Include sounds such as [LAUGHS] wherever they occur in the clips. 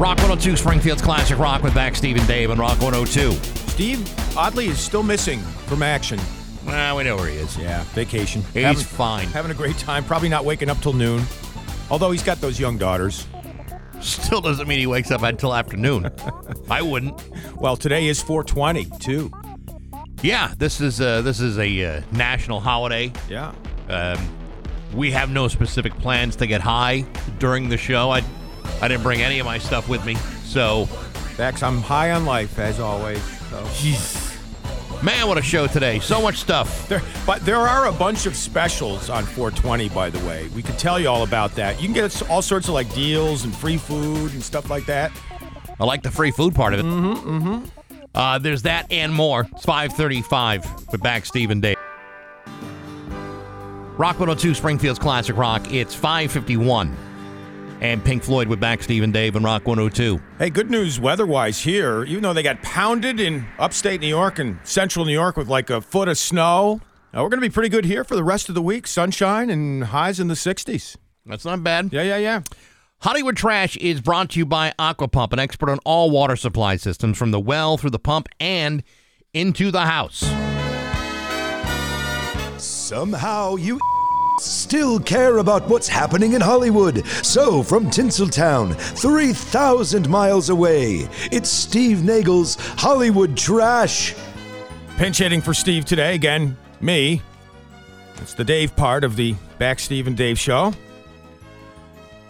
Rock 102, Springfield's Classic Rock with Bax Steve and Dave on Rock 102. Steve, oddly, is still missing from action. Well, we know where he is. Yeah, vacation. He's having, fine. Having a great time. Probably not waking up till noon. Although he's got those young daughters. Still doesn't mean he wakes up until afternoon. [LAUGHS] I wouldn't. Well, today is 420, too. Yeah, this is uh, this is a uh, national holiday. Yeah. Um, we have no specific plans to get high during the show. I I didn't bring any of my stuff with me, so Bax, I'm high on life, as always. So. man, what a show today! So much stuff. There, but there are a bunch of specials on 420, by the way. We could tell you all about that. You can get all sorts of like deals and free food and stuff like that. I like the free food part of it. Mm-hmm. Mm-hmm. Uh, there's that and more. It's 535 with Bax Steve and Dave. Rock 102 Springfield's Classic Rock. It's 551. And Pink Floyd with Bax Steve and Dave and Rock 102. Hey, good news weather-wise here. Even though they got pounded in upstate New York and central New York with like a foot of snow, uh, we're going to be pretty good here for the rest of the week. Sunshine and highs in the 60s. That's not bad. Yeah, yeah, yeah. Hollywood Trash is brought to you by Aquapump, an expert on all water supply systems from the well through the pump and into the house. Somehow you still care about what's happening in Hollywood. So, from Tinseltown, 3,000 miles away, it's Steve Nagel's Hollywood Trash. Pinch hitting for Steve today. Again, me. It's the Dave part of the Bax Steve and Dave show.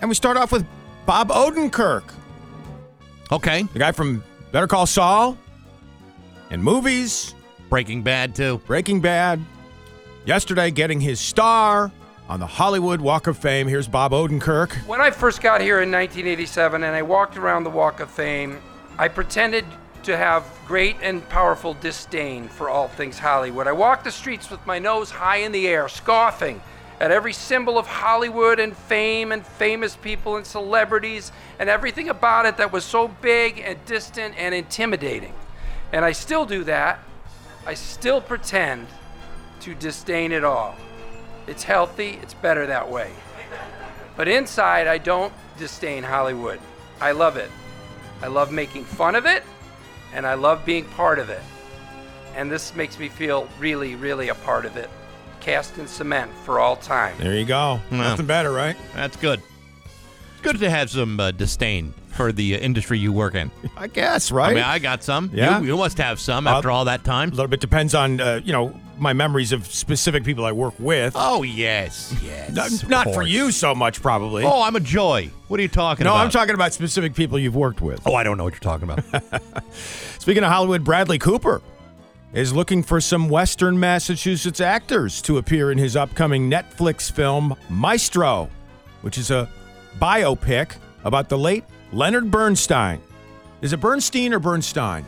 And we start off with Bob Odenkirk, Okay. the guy from Better Call Saul and movies, Breaking Bad, too. Breaking Bad. Yesterday, getting his star on the Hollywood Walk of Fame. Here's Bob Odenkirk. When I first got here in 1987 and I walked around the Walk of Fame, I pretended to have great and powerful disdain for all things Hollywood. I walked the streets with my nose high in the air, scoffing at every symbol of Hollywood and fame and famous people and celebrities and everything about it that was so big and distant and intimidating. And I still do that. I still pretend to disdain it all. It's healthy, it's better that way. But inside, I don't disdain Hollywood. I love it. I love making fun of it, and I love being part of it. And this makes me feel really, really a part of it. Cast in cement for all time. There you go. Nothing better, right? That's good. Good to have some uh, disdain for the uh, industry you work in. I guess, right? I mean, I got some. Yeah? You, you must have some after Uh, all that time. a little bit depends on, uh, you know, my memories of specific people I work with. Oh, yes. Yes. Not, not for you so much, probably. Oh, I'm a joy. What are you talking no, about? No, I'm talking about specific people you've worked with. Oh, I don't know what you're talking about. [LAUGHS] Speaking of Hollywood, Bradley Cooper is looking for some Western Massachusetts actors to appear in his upcoming Netflix film Maestro, which is a biopic about the late Leonard Bernstein. Is it Bernstein or Bernstein?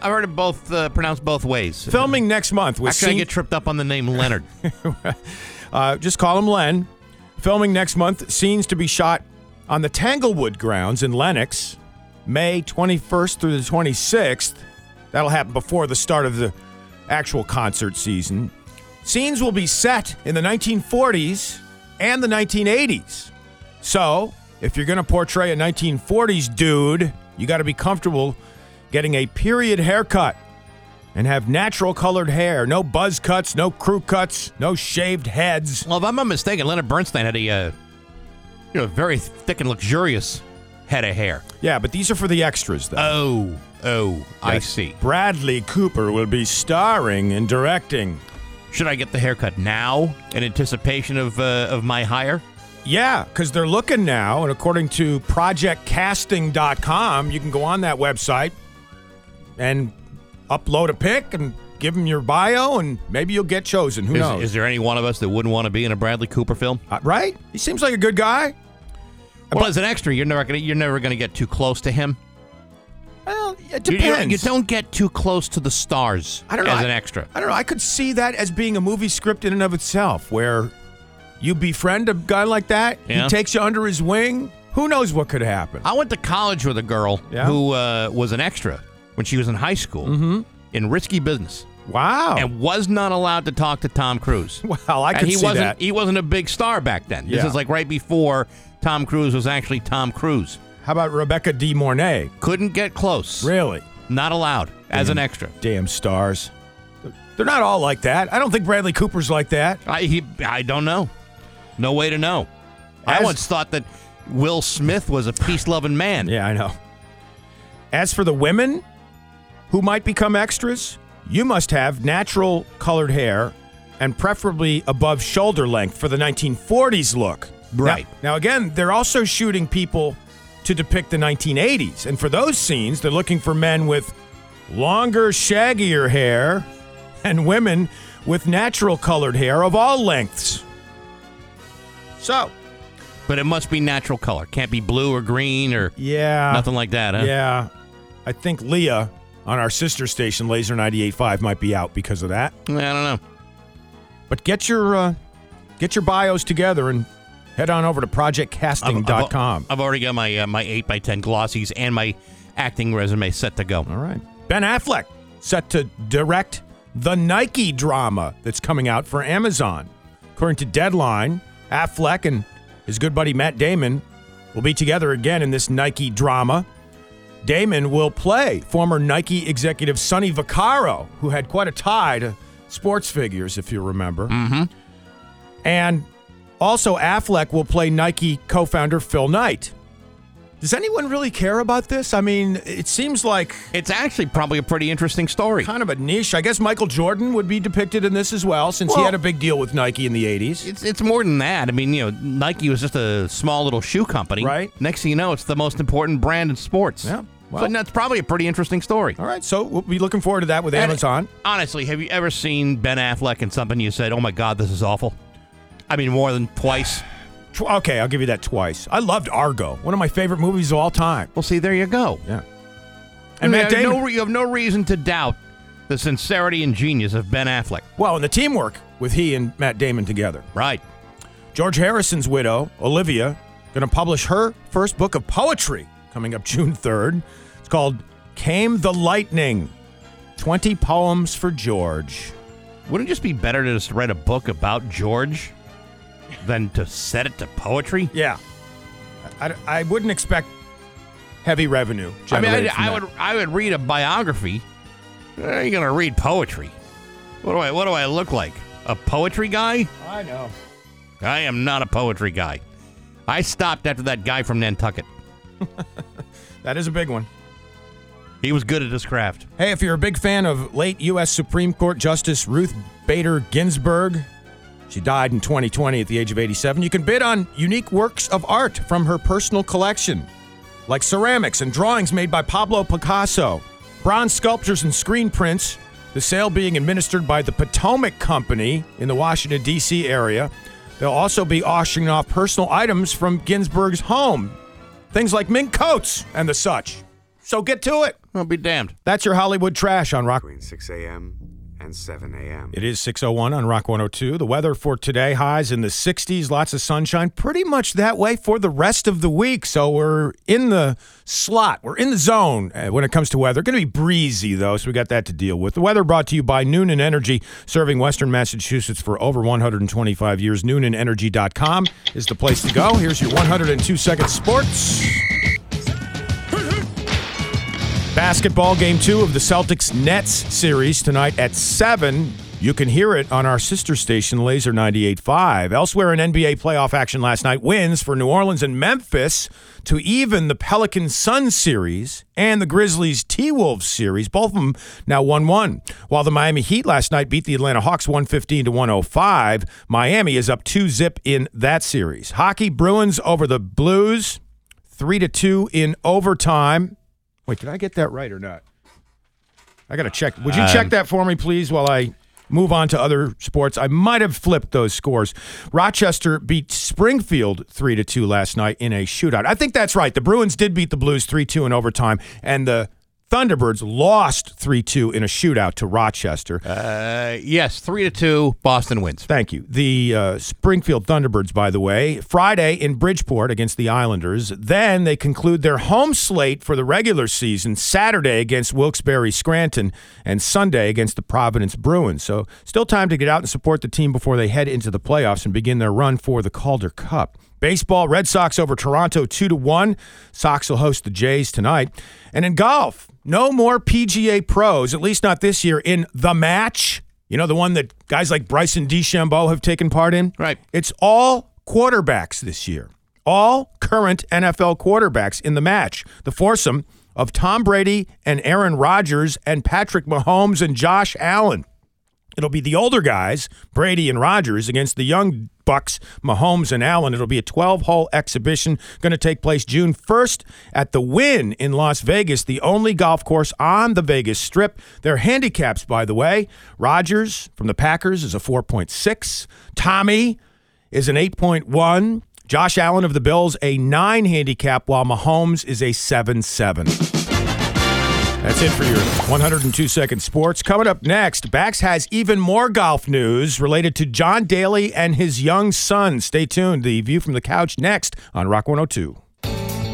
I've heard it both uh, pronounced both ways. Filming next month with Actually, I get tripped up on the name Leonard. [LAUGHS] Uh, just call him Len. Filming next month. Scenes to be shot on the Tanglewood grounds in Lenox, May 21st through the 26th. That'll happen before the start of the actual concert season. Scenes will be set in the 1940s and the 1980s. So, if you're going to portray a 1940s dude, you got to be comfortable getting a period haircut and have natural colored hair. No buzz cuts, no crew cuts, no shaved heads. well, if I'm not mistaken, Leonard Bernstein had a uh, you know very thick and luxurious head of hair. Yeah, but these are for the extras, though. Oh, oh, I see. Bradley Cooper will be starring and directing. Should I get the haircut now in anticipation of uh, of my hire? Yeah, because they're looking now, and according to projectcasting.com, you can go on that website and upload a pic and give them your bio, and maybe you'll get chosen. Who Is, knows? is there any one of us that wouldn't want to be in a Bradley Cooper film? Uh, right? He seems like a good guy. Well, as an extra, you're never gonna you're never gonna get too close to him. Well, it You- you- depends. You, don't get too close to the stars I don't know. as an extra. I don't know. I could see that as being a movie script in and of itself, where you befriend a guy like that, Yeah. he takes you under his wing. Who knows what could happen? I went to college with a girl Yeah? who uh, was an extra when she was in high school in risky business Wow. and was not allowed to talk to Tom Cruise. [LAUGHS] well, I and could he see wasn't that. he wasn't a big star back then. This Yeah. is like right before Tom Cruise was actually Tom Cruise. How about Rebecca De Mornay? Couldn't get close. Really? Not allowed as an extra. Damn stars. They're not all like that. I don't think Bradley Cooper's like that. I he, I don't know. No way to know. I once thought that Will Smith was a peace-loving man. Yeah, I know. As for the women who might become extras, you must have natural colored hair and preferably above shoulder length for the 1940s look. Right. Now, now again, they're also shooting people to depict the 1980s. And for those scenes, they're looking for men with longer, shaggier hair and women with natural colored hair of all lengths. So, But it must be natural color. Can't be blue or green or yeah. nothing like that, huh? Yeah. I think Leah on our sister station, Laser 98.5, might be out because of that. I don't know. But get your uh, get your bios together and head on over to projectcasting.com. I've, I've already got my uh, my eight by ten glossies and my acting resume set to go. All right. Ben Affleck set to direct the Nike drama that's coming out for Amazon. According to Deadline, Affleck and his good buddy Matt Damon will be together again in this Nike drama. Damon will play former Nike executive Sonny Vaccaro, who had quite a tie to sports figures, if you remember. Mm-hmm. And also, Affleck will play Nike co founder Phil Knight. Does anyone really care about this? I mean, it seems like It's actually probably a pretty interesting story. kind of a niche. I guess Michael Jordan would be depicted in this as well, since he Well- had a big deal with Nike in the 80s. It's it's more than that. I mean, you know, Nike was just a small little shoe company. Right. Next thing you know, it's the most important brand in sports. Yeah, well- so that's probably a pretty interesting story. All right, so we'll be looking forward to that with And Amazon. Honestly, have you ever seen Ben Affleck in something you said, "Oh my God, this is awful"? I mean, more than twice. Tw- Okay, I'll give you that twice. I loved Argo, one of my favorite movies of all time. Well, see, there you go. Yeah. And And Matt Damon. No, you have no reason to doubt the sincerity and genius of Ben Affleck. well, and the teamwork with he and Matt Damon together. Right. George Harrison's widow, Olivia, going to publish her first book of poetry coming up [LAUGHS] June 3rd. It's called Came the Lightning 20 Poems for George. Wouldn't it just be better to just write a book about George than to set it to poetry? Yeah. I, I wouldn't expect heavy revenue. I mean, I, I would I would read a biography. Are you gonna read poetry? What do I what do I look like? A poetry guy? I know. I am not a poetry guy. I stopped after that guy from Nantucket. [LAUGHS] That is a big one. He was good at his craft. Hey, if you're a big fan of late U.S. Supreme Court Justice Ruth Bader Ginsburg, she died in 2020 at the age of 87, you can bid on unique works of art from her personal collection, like ceramics and drawings made by Pablo Picasso, bronze sculptures and screen prints, the sale being administered by the Potomac Company in the Washington, D.C. area. They'll also be auctioning off personal items from Ginsburg's home, things like mink coats and the such. So get to it. I'll be damned. That's your Hollywood trash on Rock. between 6 a.m. and 7 a.m. It is 601 on Rock 102. The weather for today highs in the 60s, lots of sunshine, pretty much that way for the rest of the week. So we're in the slot, we're in the zone uh, when it comes to weather. Going to be breezy though, so we got that to deal with. The weather brought to you by Noonan Energy, serving Western Massachusetts for over 125 years. NoonanEnergy.com is the place to go. Here's your 102 second sports. Basketball game two of the Celtics Nets series tonight at 7. You can hear it on our sister station, Laser 98.5. Elsewhere in NBA playoff action last night, wins for New Orleans and Memphis to even the Pelicans Suns series and the Grizzlies T Wolves series. Both of them now 1 1. While the Miami Heat last night beat the Atlanta Hawks 115 to 105, Miami is up 2 zip in that series. Hockey Bruins over the Blues 3 to 2 in overtime. Wait, did I get that right or not? I got to check. Would you check um, that for me, please, while I move on to other sports? I might have flipped those scores. Rochester beat Springfield 3 to 2 last night in a shootout. I think that's right. The Bruins did beat the Blues 3 2 in overtime, and the Thunderbirds lost 3 2 in a shootout to Rochester. Uh, yes, three to two. Boston wins. Thank you. The uh, Springfield Thunderbirds, by the way, Friday in Bridgeport against the Islanders. Then they conclude their home slate for the regular season Saturday against Wilkes-Barre Scranton and Sunday against the Providence Bruins. So still time to get out and support the team before they head into the playoffs and begin their run for the Calder Cup. Baseball, Red Sox over Toronto 2 to 1. Sox will host the Jays tonight. And in golf, no more PGA pros, at least not this year, in the match. You know, the one that guys like Bryson DeChambeau have taken part in? Right. It's all quarterbacks this year. All current NFL quarterbacks in the match. The foursome of Tom Brady and Aaron Rodgers and Patrick Mahomes and Josh Allen. It'll be the older guys, Brady and Rodgers, against the young Bucks, Mahomes and Allen. It'll be a 12 hole exhibition going to take place June 1st at the Wynn in Las Vegas, the only golf course on the Vegas Strip. Their handicaps, by the way Rodgers from the Packers is a 4.6, Tommy is an 8.1. Josh Allen of the Bills, a 9 handicap, while Mahomes is a 7 7. That's it for your 102 second sports. Coming up next, Bax has even more golf news related to John Daly and his young son. Stay tuned. The view from the couch next on Rock 102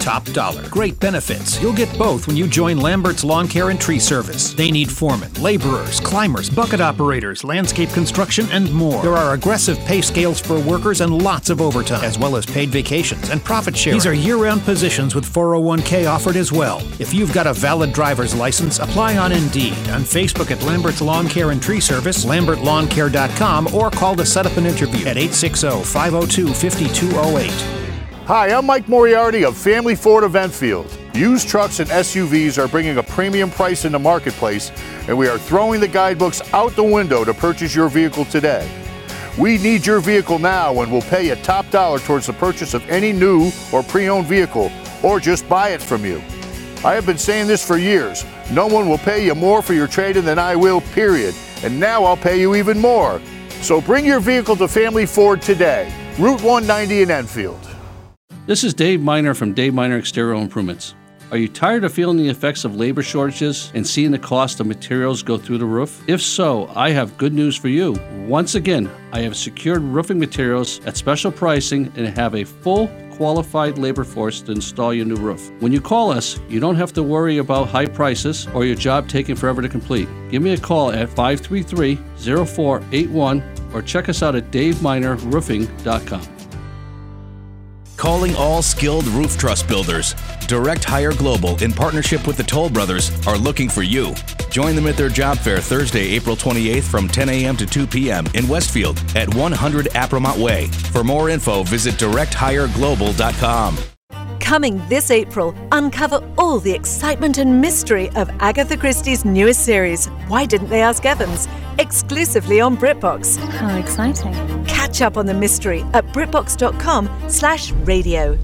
top dollar. Great benefits. You'll get both when you join Lambert's Lawn Care and Tree Service. They need foremen, laborers, climbers, bucket operators, landscape construction, and more. There are aggressive pay scales for workers and lots of overtime, as well as paid vacations and profit sharing. These are year round positions with 401k offered as well. If you've got a valid driver's license, apply on Indeed, on Facebook at Lambert's Lawn Care and Tree Service, lambertlawncare.com, or call to set up an interview at 860 502 5208. Hi, I'm Mike Moriarty of Family Ford of Enfield. Used trucks and SUVs are bringing a premium price in the marketplace, and we are throwing the guidebooks out the window to purchase your vehicle today. We need your vehicle now and will pay a top dollar towards the purchase of any new or pre owned vehicle, or just buy it from you. I have been saying this for years. No one will pay you more for your trade in than I will, period. And now I'll pay you even more. So bring your vehicle to Family Ford today, Route 190 in Enfield. This is Dave Miner from Dave Miner Exterior Improvements. Are you tired of feeling the effects of labor shortages and seeing the cost of materials go through the roof? If so, I have good news for you. Once again, I have secured roofing materials at special pricing and have a full qualified labor force to install your new roof. When you call us, you don't have to worry about high prices or your job taking forever to complete. Give me a call at 533 0481 or check us out at daveminerroofing.com. Calling all skilled roof truss builders. Direct Hire Global, in partnership with the Toll Brothers, are looking for you. Join them at their job fair Thursday, April 28th from 10 a.m. to 2 p.m. in Westfield at 100 Apremont Way. For more info, visit directhireglobal.com. Coming this April, uncover all the excitement and mystery of Agatha Christie's newest series, Why Didn't They Ask Evans? exclusively on BritBox. How exciting. Catch up on the mystery at BritBox.com slash radio.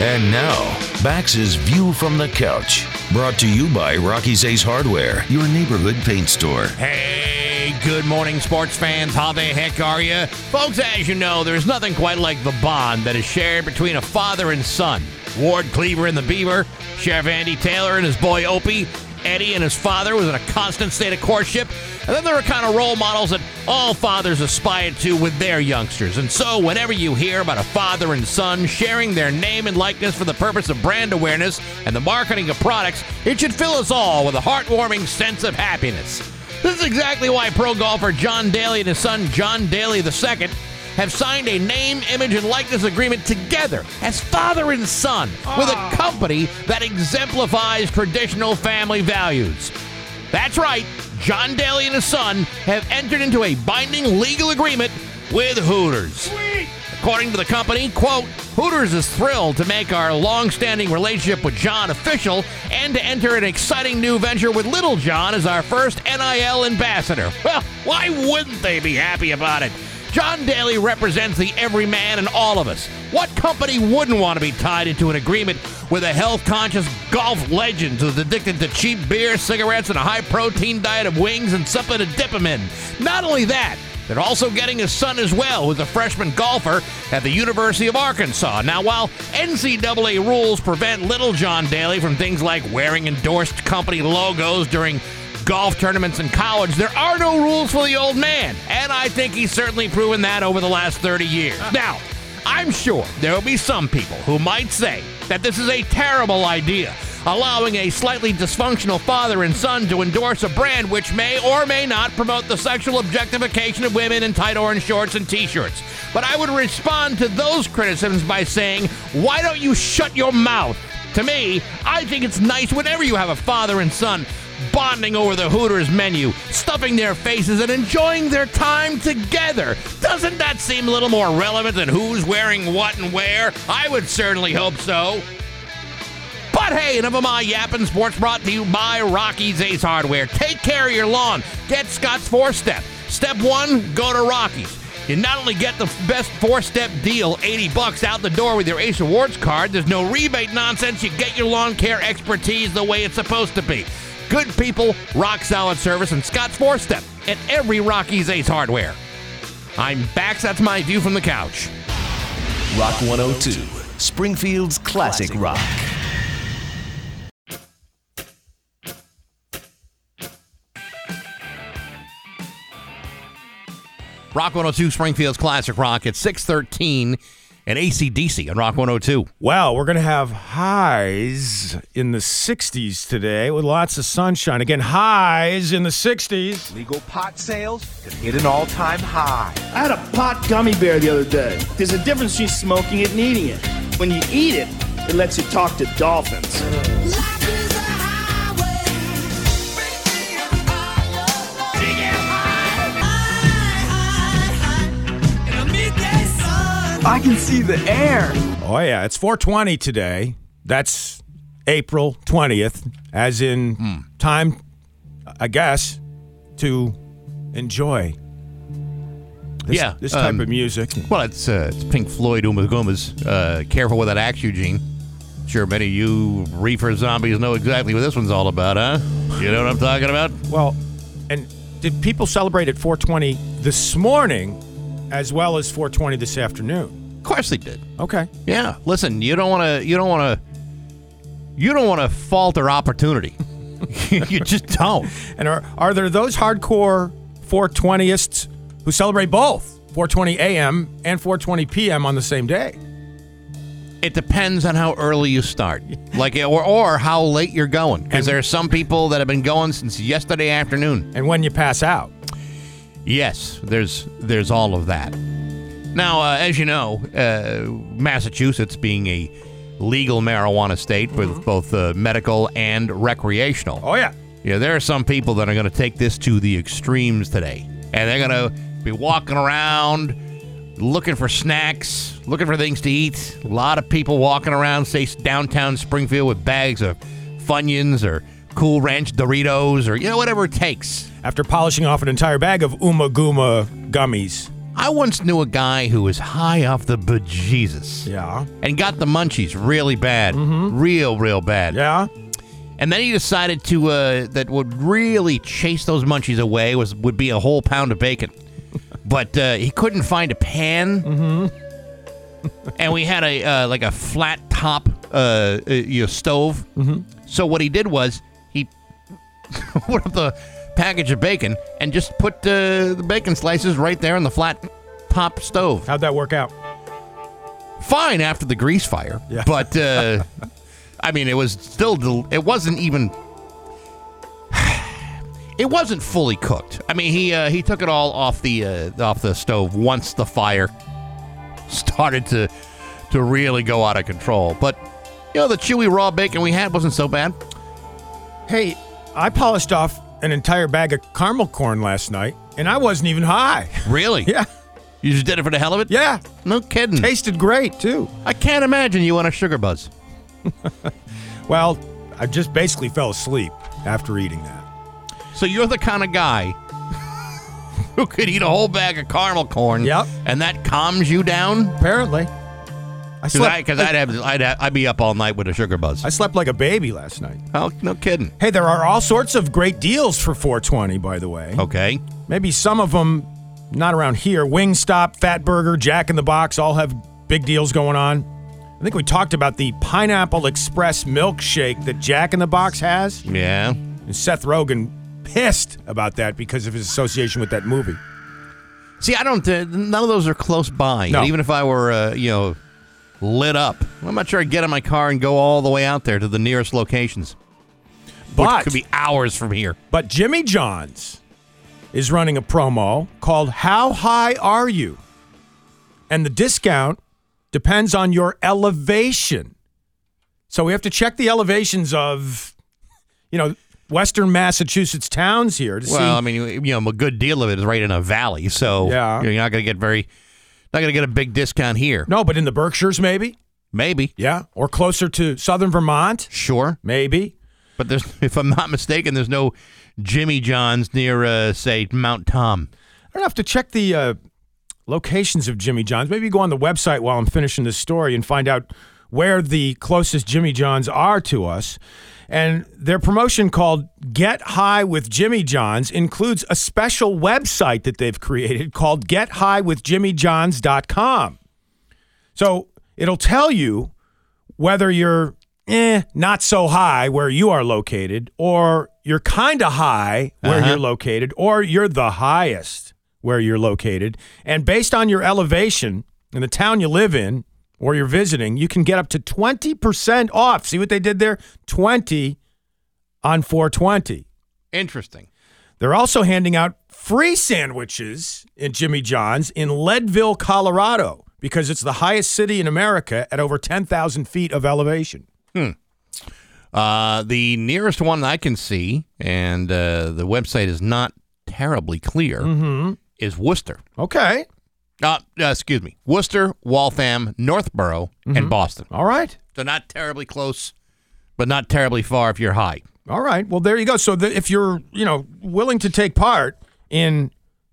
And now, Bax's View from the Couch. Brought to you by Rocky's Ace Hardware, your neighborhood paint store. Hey, good morning, sports fans. How the heck are you? Folks, as you know, there's nothing quite like the bond that is shared between a father and son. Ward Cleaver and the Beaver, Sheriff Andy Taylor and his boy Opie, Eddie and his father was in a constant state of courtship. And then there were kind of role models that all fathers aspire to with their youngsters. And so, whenever you hear about a father and son sharing their name and likeness for the purpose of brand awareness and the marketing of products, it should fill us all with a heartwarming sense of happiness. This is exactly why pro golfer John Daly and his son John Daly II have signed a name, image, and likeness agreement together as father and son with a ah. company that exemplifies traditional family values. That's right, John Daly and his son have entered into a binding legal agreement with Hooters. Sweet. According to the company, quote, Hooters is thrilled to make our long-standing relationship with John official and to enter an exciting new venture with Little John as our first NIL ambassador. [LAUGHS] Well, why wouldn't they be happy about it? John Daly represents the everyman in all of us. What company wouldn't want to be tied into an agreement with a health conscious golf legend who's addicted to cheap beer, cigarettes, and a high protein diet of wings and something to dip him in? Not only that, they're also getting his son as well, who's a freshman golfer at the University of Arkansas. Now, while NCAA rules prevent little John Daly from things like wearing endorsed company logos during golf tournaments in college, there are no rules for the old man. And I think he's certainly proven that over the last 30 years. Now, I'm sure there will be some people who might say that this is a terrible idea. allowing a slightly dysfunctional father and son to endorse a brand which may or may not promote the sexual objectification of women in tight orange shorts and t shirts. But I would respond to those criticisms by saying, why don't you shut your mouth? To me, I think it's nice whenever you have a father and son bonding over the Hooters menu, stuffing their faces, and enjoying their time together. Doesn't that seem a little more relevant than who's wearing what and where? I would certainly hope so. But hey, enough of my yapping sports brought to you by Rocky's Ace Hardware. Take care of your lawn. Get Scotts four step. Step one, go to Rocky's. You not only get the best four step deal, 80 bucks out the door with your Ace Awards card, there's no rebate nonsense. You get your lawn care expertise the way it's supposed to be. Good people, rock solid service, and Scotts four step at every Rocky's Ace Hardware. I'm back. That's my view from the couch. Rock 102, Springfield's classic rock. Rock 102, Springfield's Classic Rock at 613 and ACDC on Rock 102. Well, we're going to have highs in the 60s today with lots of sunshine. Again, highs in the 60s. Legal pot sales have hit an all time high. I had a pot gummy bear the other day. There's a difference between smoking it and eating it. When you eat it, it lets you talk to dolphins. I can see the air. Oh, yeah. It's 420 today. That's April 20th, as in time, I guess, to enjoy this, Yeah, this type um, of music. Well, it's, uh, it's Pink Floyd, Ummagumma's. Uh, careful with that axe, Eugene. Sure, many of you reefer zombies know exactly what this one's all about, huh? You know what I'm talking about? Well, and did people celebrate at 420 this morning as well as 420 this afternoon? Of course they did. Okay. Yeah. Listen, you don't want to. You don't want to. You don't want to falter opportunity. [LAUGHS] you just don't. And are are there those hardcore 420ists who celebrate both 420 a.m. and 420 p.m. on the same day? It depends on how early you start, [LAUGHS] like or or how late you're going. Because there are some people that have been going since yesterday afternoon. And when you pass out. Yes, there's there's all of that. Now, uh, as you know, uh, Massachusetts being a legal marijuana state with both uh, medical and recreational. Oh yeah. Yeah, there are some people that are going to take this to the extremes today, and they're going to be walking around looking for snacks, looking for things to eat. A lot of people walking around, say downtown Springfield, with bags of Funyuns or Cool Ranch Doritos or you know whatever it takes. After polishing off an entire bag of Ummagumma gummies. I once knew a guy who was high off the bejesus. Yeah. And got the munchies really bad. Real, real bad. Yeah. And then he decided to uh, that would really chase those munchies away was would be a whole pound of bacon. [LAUGHS] but uh, he couldn't find a pan. Mm-hmm. and we had a uh, like a flat top uh, uh, you know, stove. Mm-hmm. So what he did was he put up the package of bacon and just put uh, the bacon slices right there on the flat top stove. How'd that work out? Fine after the grease fire, Yeah. but uh, I mean, it was still del- it wasn't even [SIGHS] it wasn't fully cooked. I mean, he uh, he took it all off the uh, off the stove once the fire [LAUGHS] started to to really go out of control. But you know, the chewy raw bacon we had wasn't so bad. Hey, I polished off an entire bag of caramel corn last night, and I wasn't even high. [LAUGHS] Really? Yeah. You just did it for the hell of it? Yeah. No kidding. Tasted great, too. I can't imagine you on a sugar buzz. [LAUGHS] Well, I just basically fell asleep after eating that. So you're the kind of guy [LAUGHS] who could eat a whole bag of caramel corn. Yep. And that calms you down? Apparently. I slept Because I'd have I'd, ha- I'd be up all night with a sugar buzz. I slept like a baby last night. Oh, no kidding. Hey, there are all sorts of great deals for 420, by the way. Okay. Maybe some of them not around here. Wingstop, Fat Burger, Jack in the Box all have big deals going on. I think we talked about the Pineapple Express milkshake that Jack in the Box has. Yeah. And Seth Rogen pissed about that because of his association with that movie. See, I don't. Uh, none of those are close by. No. And even if I were, uh, you know, lit up. I'm not sure I'd get in my car and go all the way out there to the nearest locations. But which could be hours from here. But Jimmy John's is running a promo called How High Are You? And the discount depends on your elevation. So we have to check the elevations of, you know, Western Massachusetts towns here to see. Well, I mean, you you know, a good deal of it is right in a valley, so Yeah. you're not going to get very, not going to get a big discount here. no, but in the Berkshires, maybe. Maybe, Yeah. Or closer to southern Vermont, sure, maybe. but there's, [LAUGHS] if I'm not mistaken, there's no Jimmy John's near, uh, say, Mount Tom. I don't have to check the uh, locations of Jimmy John's. Maybe go on the website while I'm finishing this story and find out where the closest Jimmy John's are to us. And their promotion called Get High with Jimmy John's includes a special website that they've created called gethighwithjimmyjohns.com. So it'll tell you whether you're eh, not so high where you are located, or you're kind of high where Uh-huh. you're located, or you're the highest where you're located. And based on your elevation in the town you live in or you're visiting, you can get up to 20% off. See what they did there? 20 on 420. Interesting. They're also handing out free sandwiches in Jimmy John's in Leadville, Colorado, because it's the highest city in America at over 10,000 feet of elevation. Uh, the nearest one I can see, and uh, the website is not terribly clear, Mm-hmm. is Worcester. Okay. Uh, uh, excuse me, Worcester, Waltham, Northborough, Mm-hmm. and Boston. All right. So not terribly close, but not terribly far if you're high. All right. Well, there you go. So the, if you're, you know, willing to take part in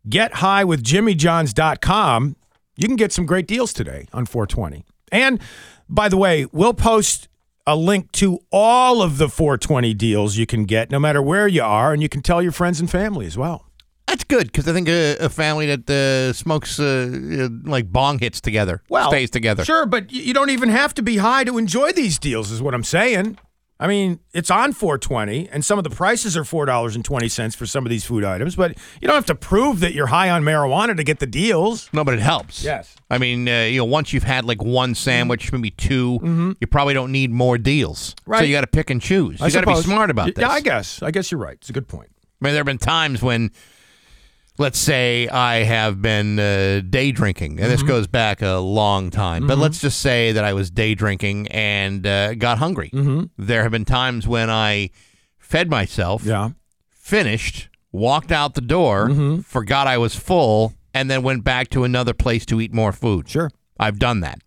Get High with gethighwithjimmyjohns.com, you can get some great deals today on 420. And by the way, we'll post a link to all of the 420 deals you can get no matter where you are and you can tell your friends and family as well. That's good because I think a, a family that uh, smokes uh, uh, like bong hits together well, stays together. Sure, but you don't even have to be high to enjoy these deals, is what I'm saying. I mean, it's on 420, and some of the prices are four dollars and twenty cents for some of these food items. But you don't have to prove that you're high on marijuana to get the deals. No, but it helps. Yes. I mean, uh, you know, once you've had like one sandwich, maybe 2 you probably don't need more deals. Right. So Mm-hmm. You got to pick and choose. You I got to be smart about this. Yeah, I guess. I guess you're right. It's a good point. I mean, there have been times when, let's say, I have been uh, day drinking, and Mm-hmm. this goes back a long time, but let's just say that I was day drinking and uh, got hungry. Mm-hmm. There have been times when I fed myself, Yeah. finished, walked out the door, Mm-hmm. forgot I was full, and then went back to another place to eat more food. Sure. I've done that.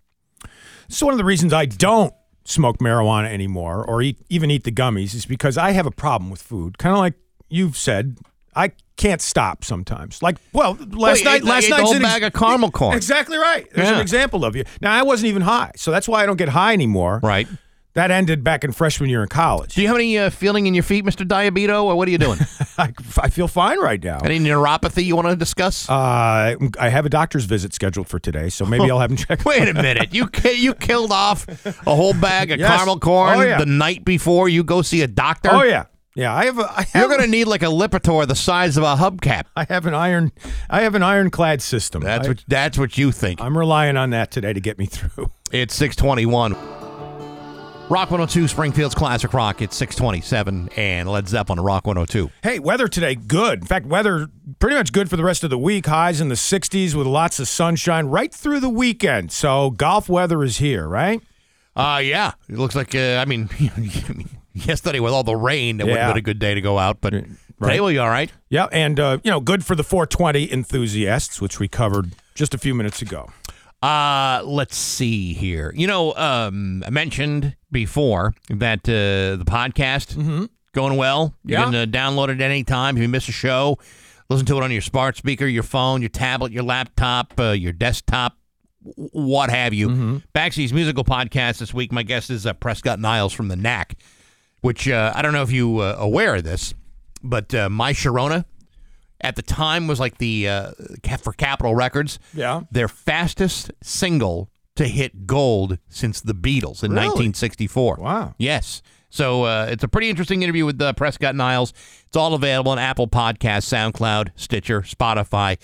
Is one of the reasons I don't smoke marijuana anymore or eat, even eat the gummies is because I have a problem with food. Kind of like you've said, I can't stop sometimes. Like, well, last you night, ate- last you ate the night's whole an bag of caramel corn. Exactly right. There's an example of you. Now, I wasn't even high, so that's why I don't get high anymore. Right. That ended back in freshman year in college. Do you have any uh, feeling in your feet, Mr. Diabito, or what are you doing? [LAUGHS] I, I feel fine right now. any neuropathy you want to discuss? Uh, I have a doctor's visit scheduled for today, so maybe I'll have him check. [LAUGHS] Wait a minute. You you killed off a whole bag of [LAUGHS] Yes. caramel corn Oh, yeah. the night before you go see a doctor? Oh yeah, yeah. I have a. I have, You're going to need like a Lipitor the size of a hubcap. I have an iron. I have an ironclad system. That's I, what that's what you think. I'm relying on that today to get me through. [LAUGHS] It's 621. Rock 102 Springfield's Classic Rock. It's 627 and Led Zeppelin Rock 102. Hey, weather today good. In fact, weather pretty much good for the rest of the week. Highs in the 60s with lots of sunshine right through the weekend. So golf weather is here, right? Uh yeah. It looks like uh, I mean [LAUGHS] [LAUGHS] yesterday with all the rain it would have been a good day to go out, but today will be all right. Yeah, and uh, you know, good for the 420 enthusiasts, which we covered just a few minutes ago. Uh, let's see here. You know, um, I mentioned before that uh, the podcast going well. You Yeah. can uh, download it anytime. If you miss a show, listen to it on your smart speaker, your phone, your tablet, your laptop, uh, your desktop, what have you. Baxy's musical podcast this week. My guest is uh, Prescott Niles from the Knack, which uh, I don't know if you uh, aware of this, but uh, My Sharona at the time was like the uh, for Capitol Records Yeah. their fastest single to hit gold since the Beatles in Really? 1964. Wow. Yes. So uh, it's a pretty interesting interview with uh, Prescott Niles. It's all available on Apple Podcasts, SoundCloud, Stitcher, Spotify,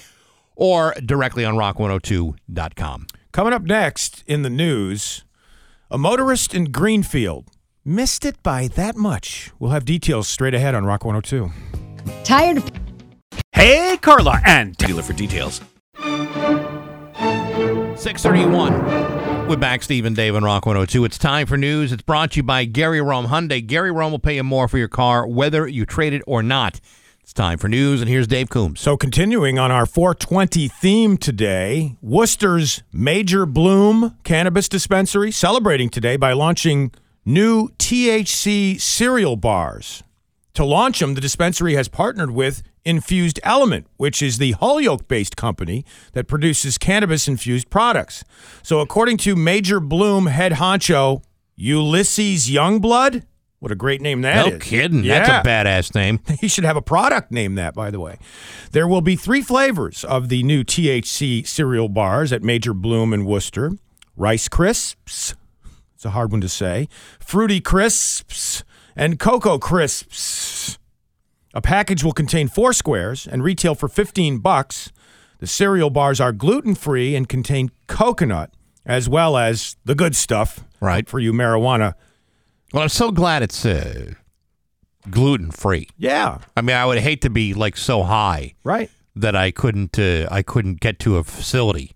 or directly on rock102.com. Coming up next in the news, a motorist in Greenfield missed it by that much. We'll have details straight ahead on Rock 102. Tired of Hey, Carla and Dealer for details. 631. We're back, Stephen Dave and Rock 102. It's time for news. It's brought to you by Gary Rome Hyundai. Gary Rome will pay you more for your car, whether you trade it or not. It's time for news, and here's Dave Coombs. So, continuing on our 420 theme today, Worcester's Major Bloom Cannabis Dispensary celebrating today by launching new THC cereal bars. To launch them, the dispensary has partnered with Infused Element, which is the Holyoke based company that produces cannabis infused products. So, according to Major Bloom head honcho Ulysses Youngblood, what a great name that no is. kidding. Yeah. That's a badass name. [LAUGHS] He should have a product named that, by the way. There will be three flavors of the new THC cereal bars at Major Bloom in Worcester Rice Crisps, it's a hard one to say, Fruity Crisps, and Cocoa Crisps. A package will contain four squares and retail for 15 bucks. The cereal bars are gluten free and contain coconut as well as the good stuff. Right. For you marijuana. Well, I'm so glad it's uh, gluten free. Yeah. I mean, I would hate to be like so high, right, that I couldn't uh, I couldn't get to a facility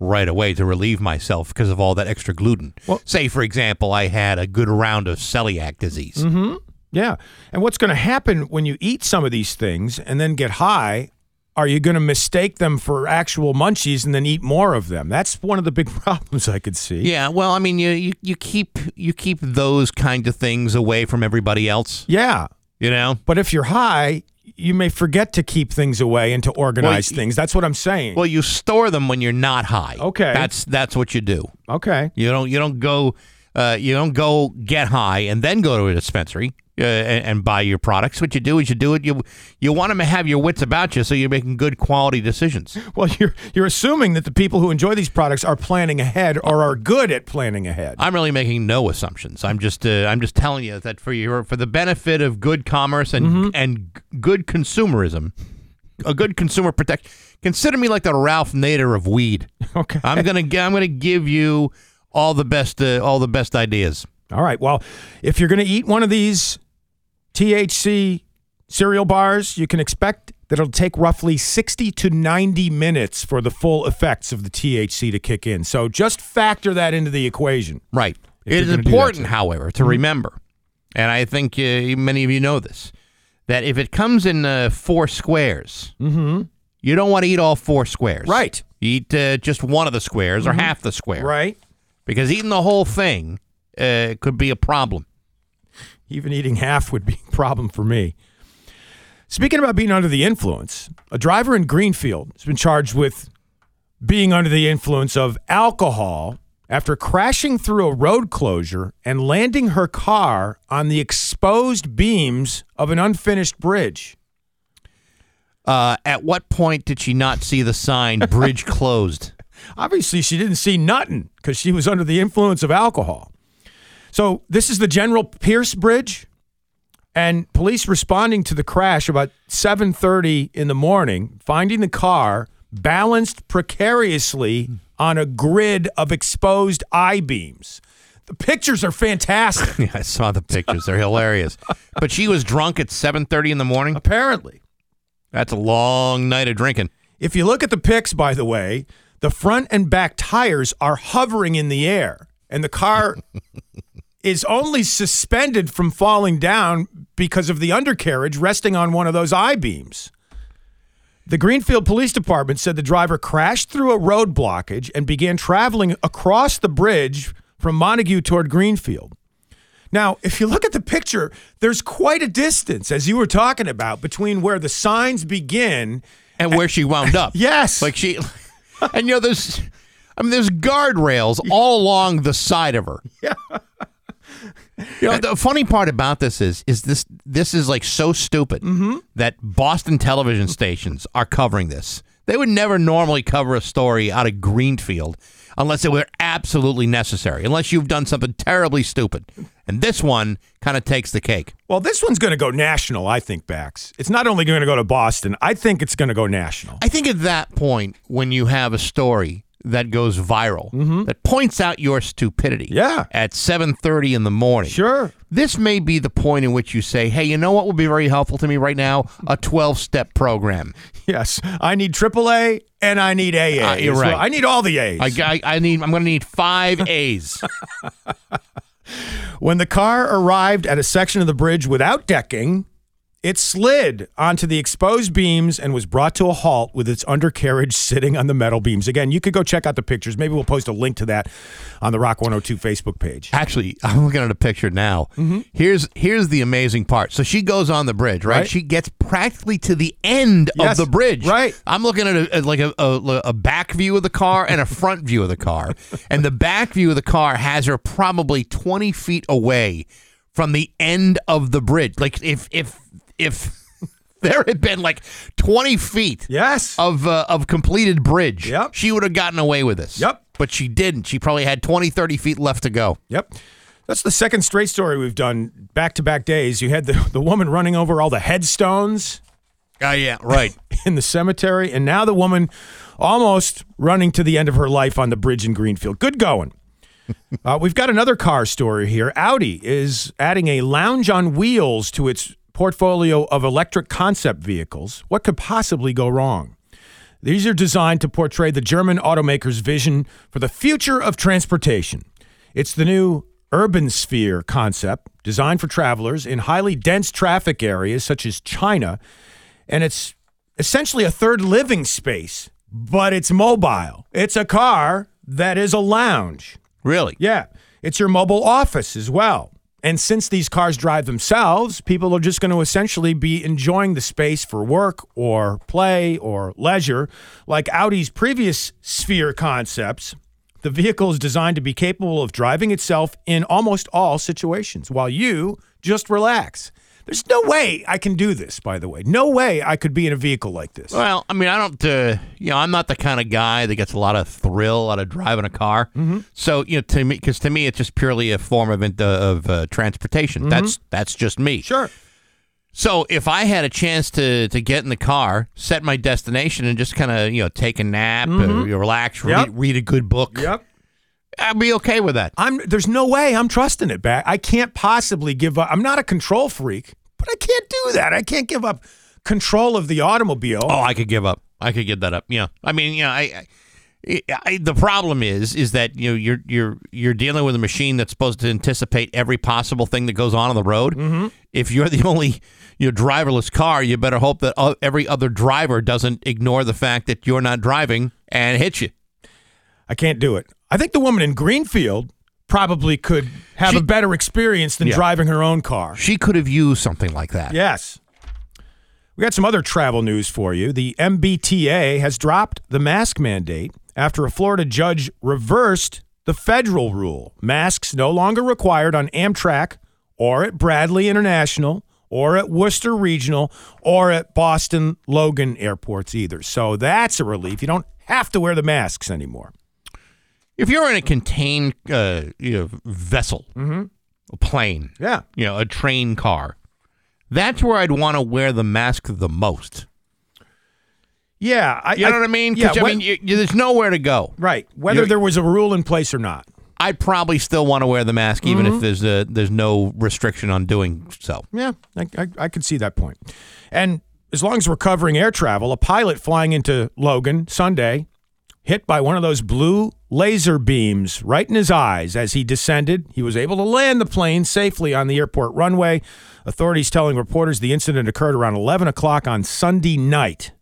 right away to relieve myself because of all that extra gluten. Well, Say, for example, I had a good round of celiac disease. Mm-hmm. Yeah. And what's going to happen when you eat some of these things and then get high? Are you going to mistake them for actual munchies and then eat more of them? That's one of the big [LAUGHS] problems I could see. Yeah, well, I mean, you, you you keep you keep those kind of things away from everybody else. Yeah. You know? But if you're high, you may forget to keep things away and to organize y- things. That's what I'm saying. Well, you store them when you're not high. Okay. That's that's what you do. Okay. You don't you don't go uh, you don't go get high and then go to a dispensary uh, and, and buy your products. What you do is you do it. You you want them to have your wits about you, so you're making good quality decisions. Well, you're you're assuming that the people who enjoy these products are planning ahead or are good at planning ahead. I'm really making no assumptions. I'm just uh, I'm just telling you that for your for the benefit of good commerce and Mm-hmm. and good consumerism, a good consumer protect. Consider me like the Ralph Nader of weed. [LAUGHS] Okay. I'm gonna I'm gonna give you all the best uh, all the best ideas. All right. Well, if you're going to eat one of these THC cereal bars, you can expect that it'll take roughly 60 to 90 minutes for the full effects of the THC to kick in. So just factor that into the equation. Right. It is gonna do that important, however, to Mhm. remember, and I think uh, many of you know this, that if it comes in uh, four squares, Mhm. you don't want to eat all four squares. Right. You eat uh, just one of the squares or Mhm. half the square. Right. Because eating the whole thing uh, could be a problem. Even eating half would be a problem for me. Speaking about being under the influence, a driver in Greenfield has been charged with being under the influence of alcohol after crashing through a road closure and landing her car on the exposed beams of an unfinished bridge. Uh, at what point did she not see the sign "Bridge [LAUGHS] closed"? Obviously, she didn't see nothing because she was under the influence of alcohol. So, this is the General Pierce Bridge, and police responding to the crash about 7:30 in the morning, finding the car balanced precariously on a grid of exposed I beams. The pictures are fantastic. [LAUGHS] yeah, I saw the pictures. They're hilarious. But she was drunk at 7:30 in the morning. Apparently, that's a long night of drinking. If you look at the pics, by the way, the front and back tires are hovering in the air, and the car [LAUGHS] is only suspended from falling down because of the undercarriage resting on one of those I beams. The Greenfield Police Department said the driver crashed through a road blockage and began traveling across the bridge from Montague toward Greenfield. Now, if you look at the picture, there's quite a distance, as you were talking about, between where the signs begin and where she wound up. [LAUGHS] yes. Like she, [LAUGHS] and you know, there's, I mean, there's guardrails [LAUGHS] all along the side of her. Yeah. [LAUGHS] You know, the funny part about this is, is this this is like so stupid Mm-hmm. that Boston television stations are covering this. They would never normally cover a story out of Greenfield unless it were absolutely necessary, unless you've done something terribly stupid. And this one kind of takes the cake. Well, this one's going to go national, I think, Bax. It's not only going to go to Boston, I think it's going to go national. I think at that point, when you have a story that goes viral that points out your stupidity. Mm-hmm. Yeah. At 7:30 in the morning. Sure. This may be the point in which you say, "Hey, you know what would be very helpful to me right now? A 12-step program." Yes, I need AAA and I need AA. Uh, you're as well. right. I need all the A's. I, I, I need. I'm going to need five [LAUGHS] A's. When the car arrived at a section of the bridge without decking, it slid onto the exposed beams and was brought to a halt with its undercarriage sitting on the metal beams. Again, you could go check out the pictures. Maybe we'll post a link to that on the Rock 102 Facebook page. Actually, [LAUGHS] I'm looking at a picture now. Mm-hmm. Here's here's the amazing part. So she goes on the bridge, right? Right. She gets practically to the end Yes, of the bridge. right. I'm looking at a, at like a, a, a back view of the car and a front view of the car, [LAUGHS] and the back view of the car has her probably 20 feet away from the end of the bridge. Like if if if. [LAUGHS] There had been like 20 feet Yes. of uh, of completed bridge. Yep. She would have gotten away with this. Yep. But she didn't. She probably had 20, 30 feet left to go. Yep. That's the second straight story we've done back to back days. You had the, [LAUGHS] the woman running over all the headstones Oh, yeah, right. [LAUGHS] in the cemetery, and now the woman almost running to the end of her life on the bridge in Greenfield. Good going. uh, we've got another car story here. Audi is adding a lounge on wheels to its portfolio of electric concept vehicles. What could possibly go wrong? These are designed to portray the German automaker's vision for the future of transportation. It's the new urban sphere concept designed for travelers in highly dense traffic areas such as China, and it's essentially a third living space, but it's mobile. It's a car that is a lounge. Really? Yeah. It's your mobile office as well. And since these cars drive themselves, people are just going to essentially be enjoying the space for work or play or leisure. Like Audi's previous Sphere concepts, the vehicle is designed to be capable of driving itself in almost all situations while you just relax. There's no way I can do this, by the way. No way I could be in a vehicle like this. Well, I mean, I don't, uh, you know, I'm not the kind of guy that gets a lot of thrill out of driving a car. Mm-hmm. So, you know, to me, because to me, it's just purely a form of uh, of uh, transportation. That's that's just me. Mm-hmm. Sure. So, if I had a chance to to get in the car, set my destination, and just kind of you know take a nap, uh, relax, Mm-hmm. Yep. read, read a good book, I'd be okay with that. I'm there's no way I'm trusting it back. I can't possibly give up. I'm not a control freak, but I can't do that. I can't give up control of the automobile. Oh, I could give up. I could give that up. Yeah. I mean, yeah, I, I, I the problem is is that you know you're you're you're dealing with a machine that's supposed to anticipate every possible thing that goes on on the road. Mm-hmm. If you're the [LAUGHS] only you know, driverless car, you better hope that o- every other driver doesn't ignore the fact that you're not driving and hit you. I can't do it. I think the woman in Greenfield probably could have She- a better experience than Yeah. driving her own car. She could have used something like that. Yes. We got some other travel news for you. The MBTA has dropped the mask mandate after a Florida judge reversed the federal rule. Masks no longer required on Amtrak or at Bradley International or at Worcester Regional or at Boston Logan airports either. So that's a relief. You don't have to wear the masks anymore. If you're in a contained uh, you know, vessel, a plane, Mm-hmm. Yeah. you know, a train car, that's where I'd want to wear the mask the most. Yeah, I, You know what I mean? Yeah, 'Cause, I when- mean, you, you- there's nowhere to go. right. Whether You're- there was a rule in place or not. I'd probably still want to wear the mask, even Mm-hmm. if there's a, there's no restriction on doing so. Yeah, I, I, I could see that point. And as long as we're covering air travel, a pilot flying into Logan Sunday hit by one of those blue laser beams right in his eyes as he descended. He was able to land the plane safely on the airport runway. Authorities telling reporters the incident occurred around 11 o'clock on Sunday night.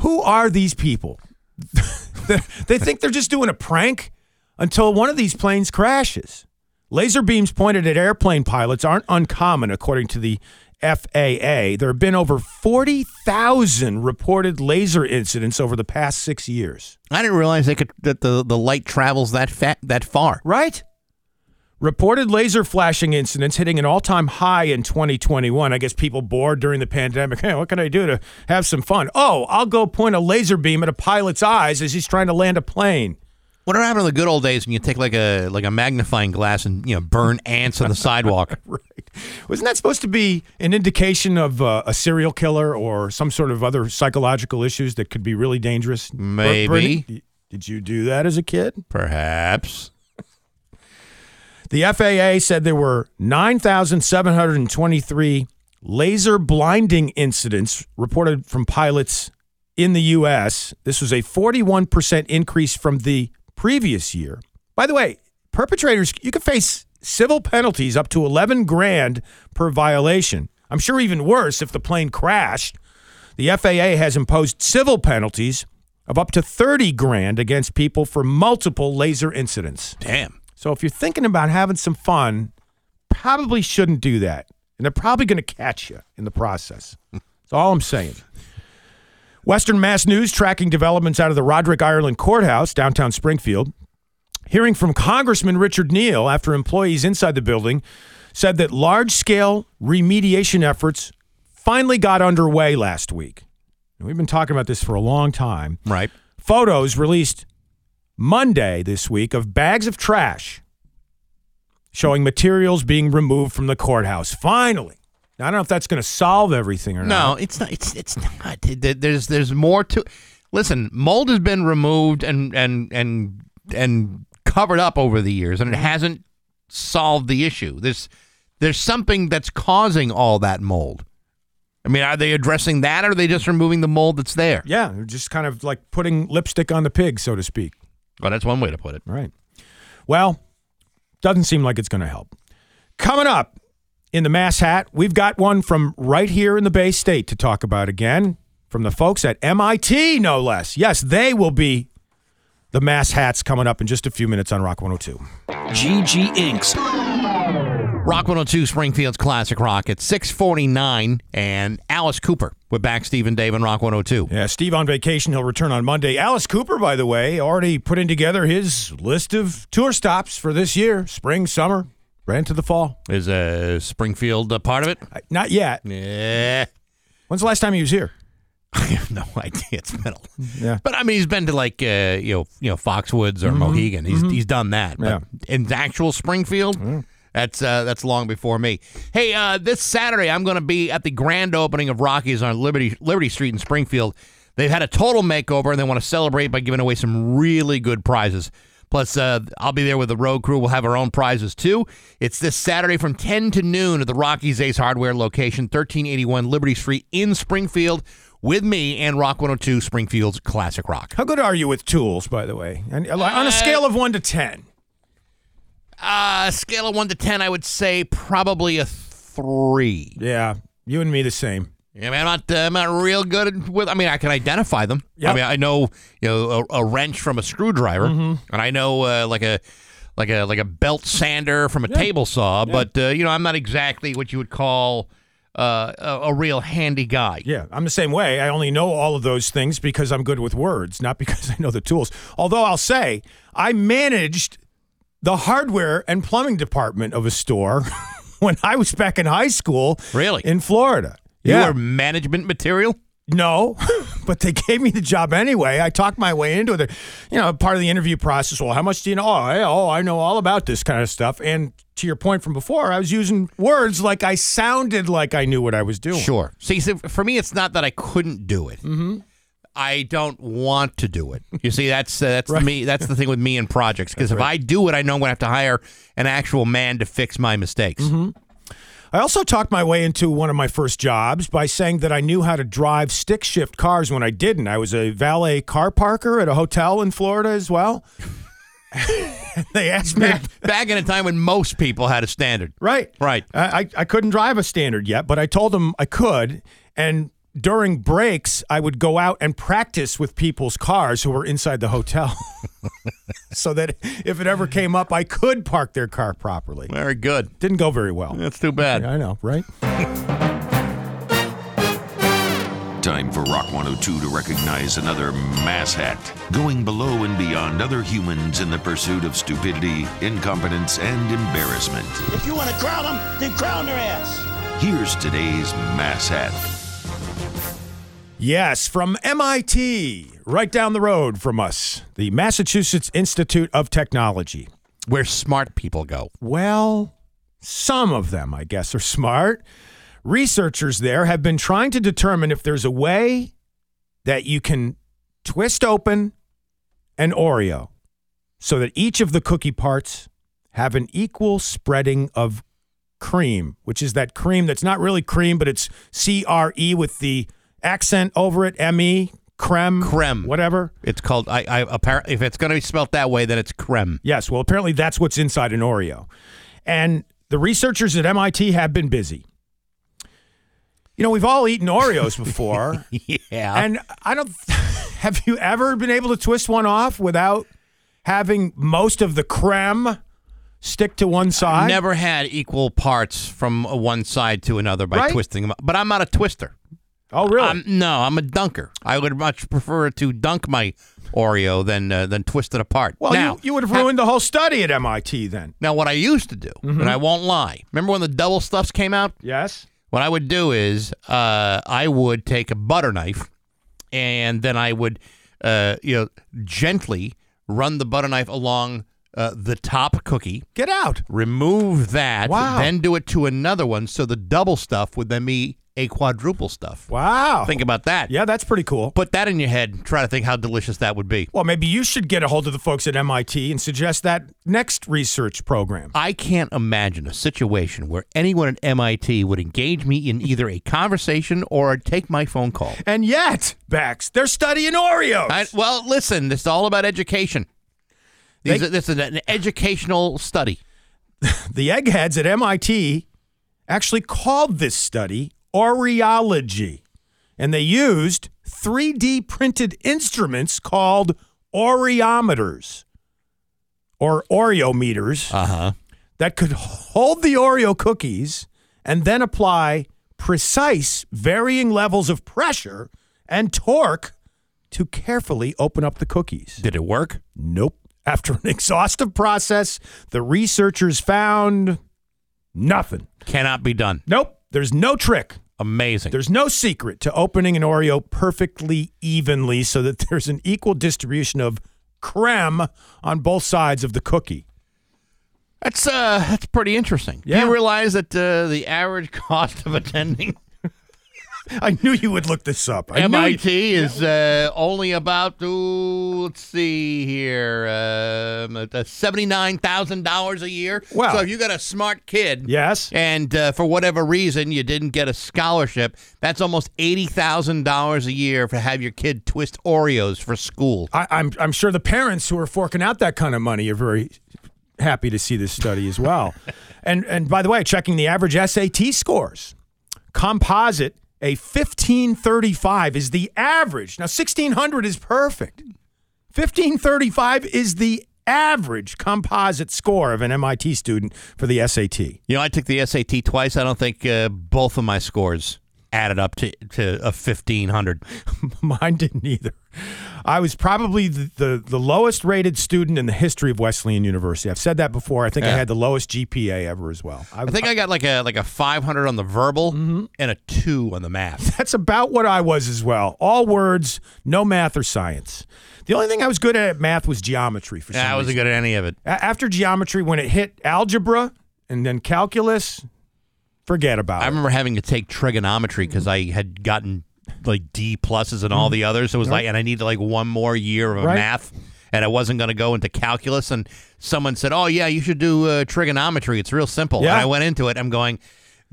Who are these people? [LAUGHS] they think they're just doing a prank until one of these planes crashes. Laser beams pointed at airplane pilots aren't uncommon, according to the FAA. There have been over 40,000 reported laser incidents over the past six years. I didn't realize they could that the, the light travels that fat that far. Right? Reported laser flashing incidents hitting an all time high in 2021. I guess people bored during the pandemic. [LAUGHS] Hey, what can I do to have some fun? Oh, I'll go point a laser beam at a pilot's eyes as he's trying to land a plane. Whatever happened to the good old days when you take like a like a magnifying glass and you know burn ants on the sidewalk? [LAUGHS] Right. Wasn't that supposed to be an indication of uh, a serial killer or some sort of other psychological issues that could be really dangerous? Maybe. Did you do that as a kid? Perhaps. The FAA said there were 9,723 laser blinding incidents reported from pilots in the U.S. This was a 41% increase from the previous year. By the way, perpetrators, you can face civil penalties up to 11 grand per violation. I'm sure even worse if the plane crashed. The FAA has imposed civil penalties of up to 30 grand against people for multiple laser incidents. Damn. So if you're thinking about having some fun, probably shouldn't do that. And they're probably going to catch you in the process. That's all I'm saying. Western Mass News tracking developments out of the Roderick Ireland Courthouse, downtown Springfield. Hearing from Congressman Richard Neal after employees inside the building said that large scale remediation efforts finally got underway last week. And we've been talking about this for a long time. Right. Photos released Monday this week of bags of trash showing materials being removed from the courthouse. Finally. Now, I don't know if that's going to solve everything or No, not. No, it's not. It's it's not. There's there's more to. Listen, mold has been removed and and and and covered up over the years, and it mm-hmm. hasn't solved the issue. There's there's something that's causing all that mold. I mean, are they addressing that, or are they just removing the mold that's there? Yeah, just kind of like putting lipstick on the pig, so to speak. Well, that's one way to put it. Right. Well, doesn't seem like it's going to help. Coming up in the Mass Hat, we've got one from right here in the Bay State to talk about again from the folks at MIT, no less. Yes, they will be the Mass Hats coming up in just a few minutes on Rock 102. GG Inks. Rock 102 Springfield's Classic Rock at 649 and Alice Cooper with Bax Steve and Dave on Rock 102. Yeah, Steve on vacation. He'll return on Monday. Alice Cooper, by the way, already putting together his list of tour stops for this year spring, summer, right into the fall. Is uh, Springfield a part of it? Not yet. Yeah. When's the last time he was here? [LAUGHS] I have no idea. It's been a Yeah. But I mean, he's been to like uh, you know, you know, Foxwoods or Mhm. Mohegan. He's Mhm. he's done that. But in actual Springfield, that's uh, that's long before me. Hey, uh, this Saturday I'm going to be at the grand opening of Rockies on Liberty Liberty Street in Springfield. They've had a total makeover and they want to celebrate by giving away some really good prizes. Plus, uh, I'll be there with the road crew. We'll have our own prizes too. It's this Saturday from 10 to noon at the Rockies Ace Hardware location, 1381 Liberty Street in Springfield, with me and Rock 102 Springfield's Classic Rock. How good are you with tools, by the way? And uh, on a scale of one to ten. Uh, scale of one to ten, I would say probably a three. Yeah, you and me the same. Yeah, man, I'm not, uh, I'm not real good with. I mean, I can identify them. Yep. I mean, I know you know a, a wrench from a screwdriver, Mhm. and I know uh, like a like a like a belt sander from a table saw. But uh, you know, I'm not exactly what you would call uh, a, a real handy guy. Yeah, I'm the same way. I only know all of those things because I'm good with words, not [LAUGHS] because I know the tools. Although I'll say I managed the hardware and plumbing department of a store [LAUGHS] when I was back in high school. Really? In Florida. You yeah. were management material. No, [LAUGHS] but they gave me the job anyway. I talked my way into it. You know, part of the interview process. Well, how much do you know? Oh, yeah, oh, I know all about this kind of stuff. And to your point from before, I was using words like I sounded like I knew what I was doing. Sure. See, so for me, it's not that I couldn't do it. Mm-hmm. I don't want to do it. You see, that's uh, that's Right. me. That's the thing with me and projects. Because if I do it, I know I'm going to have to hire an actual man to fix my mistakes. Mm-hmm. I also talked my way into one of my first jobs by saying that I knew how to drive stick shift cars when I didn't. I was a valet car parker at a hotel in Florida as well. [LAUGHS] they asked me. Back, in a time when most people had a standard. Right. Right. I, I I couldn't drive a standard yet, but I told them I could. And during breaks, I would go out and practice with people's cars who were inside the hotel [LAUGHS] so that if it ever came up, I could park their car properly. Very good. Didn't go very well. That's too bad. I know, right? Time for Rock 102 to recognize another mass hat, going below and beyond other humans in the pursuit of stupidity, incompetence, and embarrassment. If you want to crown them, then crown their ass. Here's today's mass hat. Yes, from MIT, right down the road from us, the Massachusetts Institute of Technology. Where smart people go. Well, some of them, I guess, are smart. Researchers there have been trying to determine if there's a way that you can twist open an Oreo so that each of the cookie parts have an equal spreading of cream, which is that cream that's not really cream, but it's C R E with the accent over it, M E, creme, Creme. whatever. It's called. I, I apparently, if it's going to be spelt that way, then it's creme. Yes, well, apparently that's what's inside an Oreo. And the researchers at MIT have been busy. You know, we've all eaten Oreos [LAUGHS] before. yeah. And I don't [LAUGHS] have you ever been able to twist one off without having most of the creme stick to one side? Never had equal parts from one side to another by Right? twisting them. But I'm not a twister. Oh, really? I'm, no, I'm a dunker. I would much prefer to dunk my Oreo than uh, than twist it apart. Well, now, you, you would have ruined the whole study at MIT then. now what I used to do, Mhm. and I won't lie. Remember when the double stuffs came out? Yes. What I would do is uh, I would take a butter knife, and then I would, uh, you know, gently run the butter knife along uh, the top cookie. Get out. Remove that. Wow. Then do it to another one, so the double stuff would then be a quadruple stuff. Wow. Think about that. Yeah, that's pretty cool. Put that in your head. Try to think how delicious that would be. Well, maybe you should get a hold of the folks at MIT and suggest that next research program. I can't imagine a situation where anyone at MIT would engage me in either a conversation or take my phone call. And yet, Bax, they're studying Oreos. I, well, listen, this is all about education. These They- this is an educational study. [LAUGHS] the eggheads at MIT actually called this study Oreology, and they used 3D printed instruments called Oreometers or Oreometers uh-huh. that could hold the Oreo cookies and then apply precise varying levels of pressure and torque to carefully open up the cookies. Did it work? Nope. After an exhaustive process, the researchers found nothing. Cannot be done. Nope. There's no trick. Amazing. There's no secret to opening an Oreo perfectly evenly so that [LAUGHS] there's an equal distribution of creme on both sides of the cookie. That's uh, that's pretty interesting. Do you realize that uh, the average [LAUGHS] cost of attending I knew you would look this up. I you- MIT is uh, only about ooh, let's see here, um, uh, seventy nine thousand dollars a year. Wow. So if you got a smart kid, Yes. and uh, for whatever reason you didn't get a scholarship, that's almost eighty thousand dollars a year for have your kid twist Oreos for school. I, I'm I'm sure the parents who are forking out that kind of money are very happy to see this study as well. [LAUGHS] and and by the way, checking the average SAT scores, composite a 1535 is the average. Now 1600 is perfect. 1535 is the average composite score of an MIT student for the SAT. You know, I took the SAT twice. I don't think uh, both of my scores added up to to a fifteen hundred. [LAUGHS] Mine didn't either. I was probably the, the, the lowest rated student in the history of Wesleyan University. I've said that before. I think I had the lowest GPA ever as well. I think I got like a like a five hundred on the verbal Mm-hmm. and a two on the math. [LAUGHS] That's about what I was as well. All words, no math or science. The only thing I was good at at math was geometry for some Yeah, I wasn't reason. good at any of it. A- After geometry, when it hit algebra and then calculus, forget about I it. remember having to take trigonometry because I had gotten like D pluses and all the others. So it was like, and I needed like one more year of. Right. math, and I wasn't going to go into calculus. And someone said, "Oh yeah, you should do uh, trigonometry. It's real simple." Yeah. And I went into it. I'm going.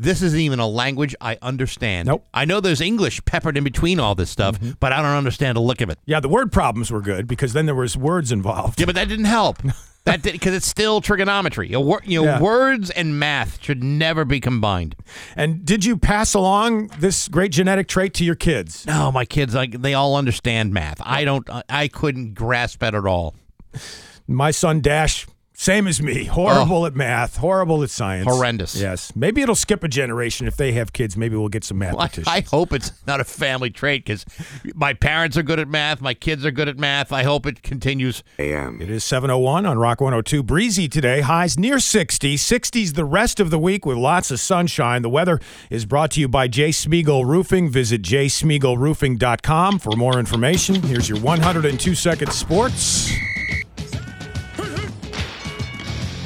This isn't even a language I understand. Nope. I know there's English peppered in between all this stuff, Mm-hmm. but I don't understand a lick of it. Yeah, the word problems were good because then there was words involved. Yeah, but that didn't help. [LAUGHS] that did because it's still trigonometry. You know, wor- you know, Yeah. words and math should never be combined. And did you pass along this great genetic trait to your kids? No, my kids like they all understand math. I don't. I couldn't grasp it at all. My son Dash, same as me, horrible oh. at math, horrible at science. Horrendous. Yes. Maybe it'll skip a generation if they have kids. Maybe we'll get some I, mathematicians. I hope it's not a family trait because my parents are good at math. My kids are good at math. I hope it continues. AM. It is 701 on Rock 102. Breezy today, highs near 60. 60s the rest of the week with lots of sunshine. The weather is brought to you by J. Smeagol Roofing. Visit jsmiegelroofing.com for more information. Here's your 102 second sports.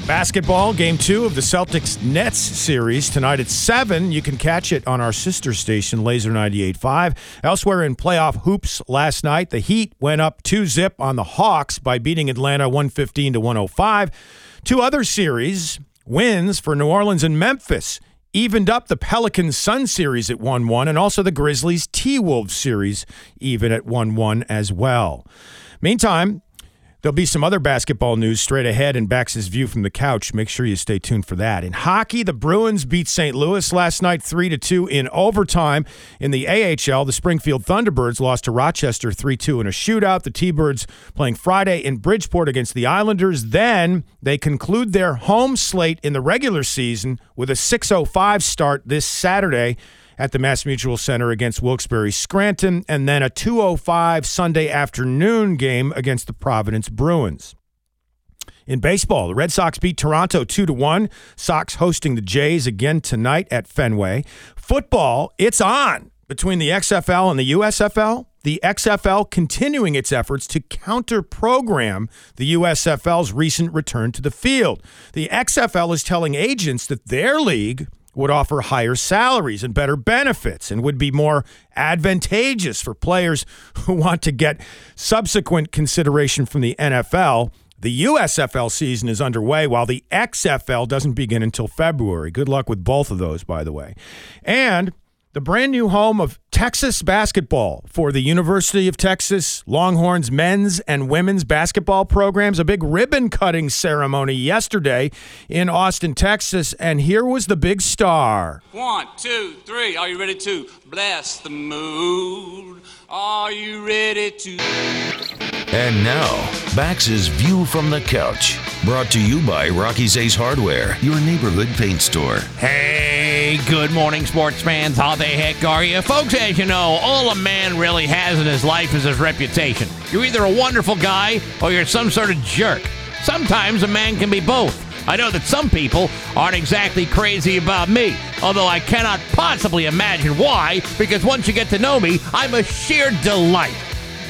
Basketball, game two of the Celtics Nets series tonight at 7. You can catch it on our sister station, Laser 98.5. Elsewhere in playoff hoops last night, the Heat went up 2 zip on the Hawks by beating Atlanta 115 to 105. Two other series wins for New Orleans and Memphis evened up the Pelicans Suns series at 1 1, and also the Grizzlies T Wolves series even at 1 1 as well. Meantime, There'll be some other basketball news straight ahead in Bax's View from the Couch. Make sure you stay tuned for that. In hockey, the Bruins beat St. Louis last night 3 to 2 in overtime. In the AHL, the Springfield Thunderbirds lost to Rochester 3 2 in a shootout. The T Birds playing Friday in Bridgeport against the Islanders. Then they conclude their home slate in the regular season with a 6.05 start this Saturday at the Mass Mutual Center against Wilkes-Barre Scranton, and then a 205 Sunday afternoon game against the Providence Bruins. In baseball, the Red Sox beat Toronto 2 to 1. Sox hosting the Jays again tonight at Fenway. Football, it's on between the XFL and the USFL. The XFL continuing its efforts to counter program the USFL's recent return to the field. The XFL is telling agents that their league would offer higher salaries and better benefits and would be more advantageous for players [LAUGHS] who want to get subsequent consideration from the NFL. The USFL season is underway while the XFL doesn't begin until February. Good luck with both of those, by the way. And the brand new home of Texas basketball for the University of Texas Longhorns men's and women's basketball programs. A big ribbon cutting ceremony yesterday in Austin, Texas. And here was the big star. One, two, three. Are you ready to bless the mood? Are you ready to? And now, Bax's View from the Couch, brought to you by Rocky's Ace Hardware, your neighborhood paint store. Hey, good morning, sports fans. How the heck are you? Folks, as you know, all a man really has in his life is his reputation. You're either a wonderful guy or you're some sort of jerk. Sometimes a man can be both. I know that some people aren't exactly crazy about me, although I cannot possibly imagine why, because once you get to know me, I'm a sheer delight.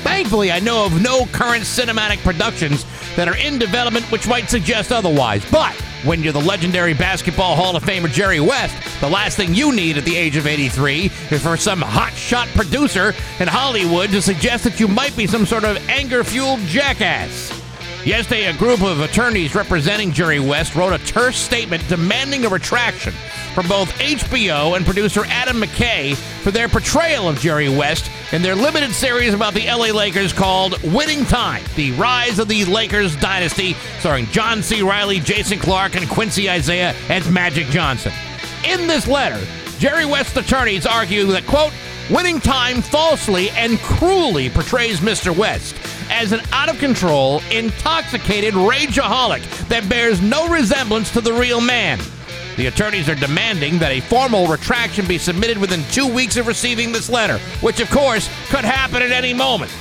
Thankfully, I know of no current cinematic productions that are in development which might suggest otherwise. But when you're the legendary Basketball Hall of Famer Jerry West, the last thing you need at the age of 83 is for some hotshot producer in Hollywood to suggest that you might be some sort of anger fueled jackass. Yesterday, a group of attorneys representing Jerry West wrote a terse statement demanding a retraction from both HBO and producer Adam McKay for their portrayal of Jerry West in their limited series about the LA Lakers called Winning Time The Rise of the Lakers Dynasty, starring John C. Reilly, Jason Clarke, and Quincy Isaiah as Magic Johnson. In this letter, Jerry West's attorneys argue that, quote, Winning Time falsely and cruelly portrays Mr. West as an out of control, intoxicated rageaholic that bears no resemblance to the real man. The attorneys are demanding that a formal retraction be submitted within two weeks of receiving this letter, which, of course, could happen at any moment.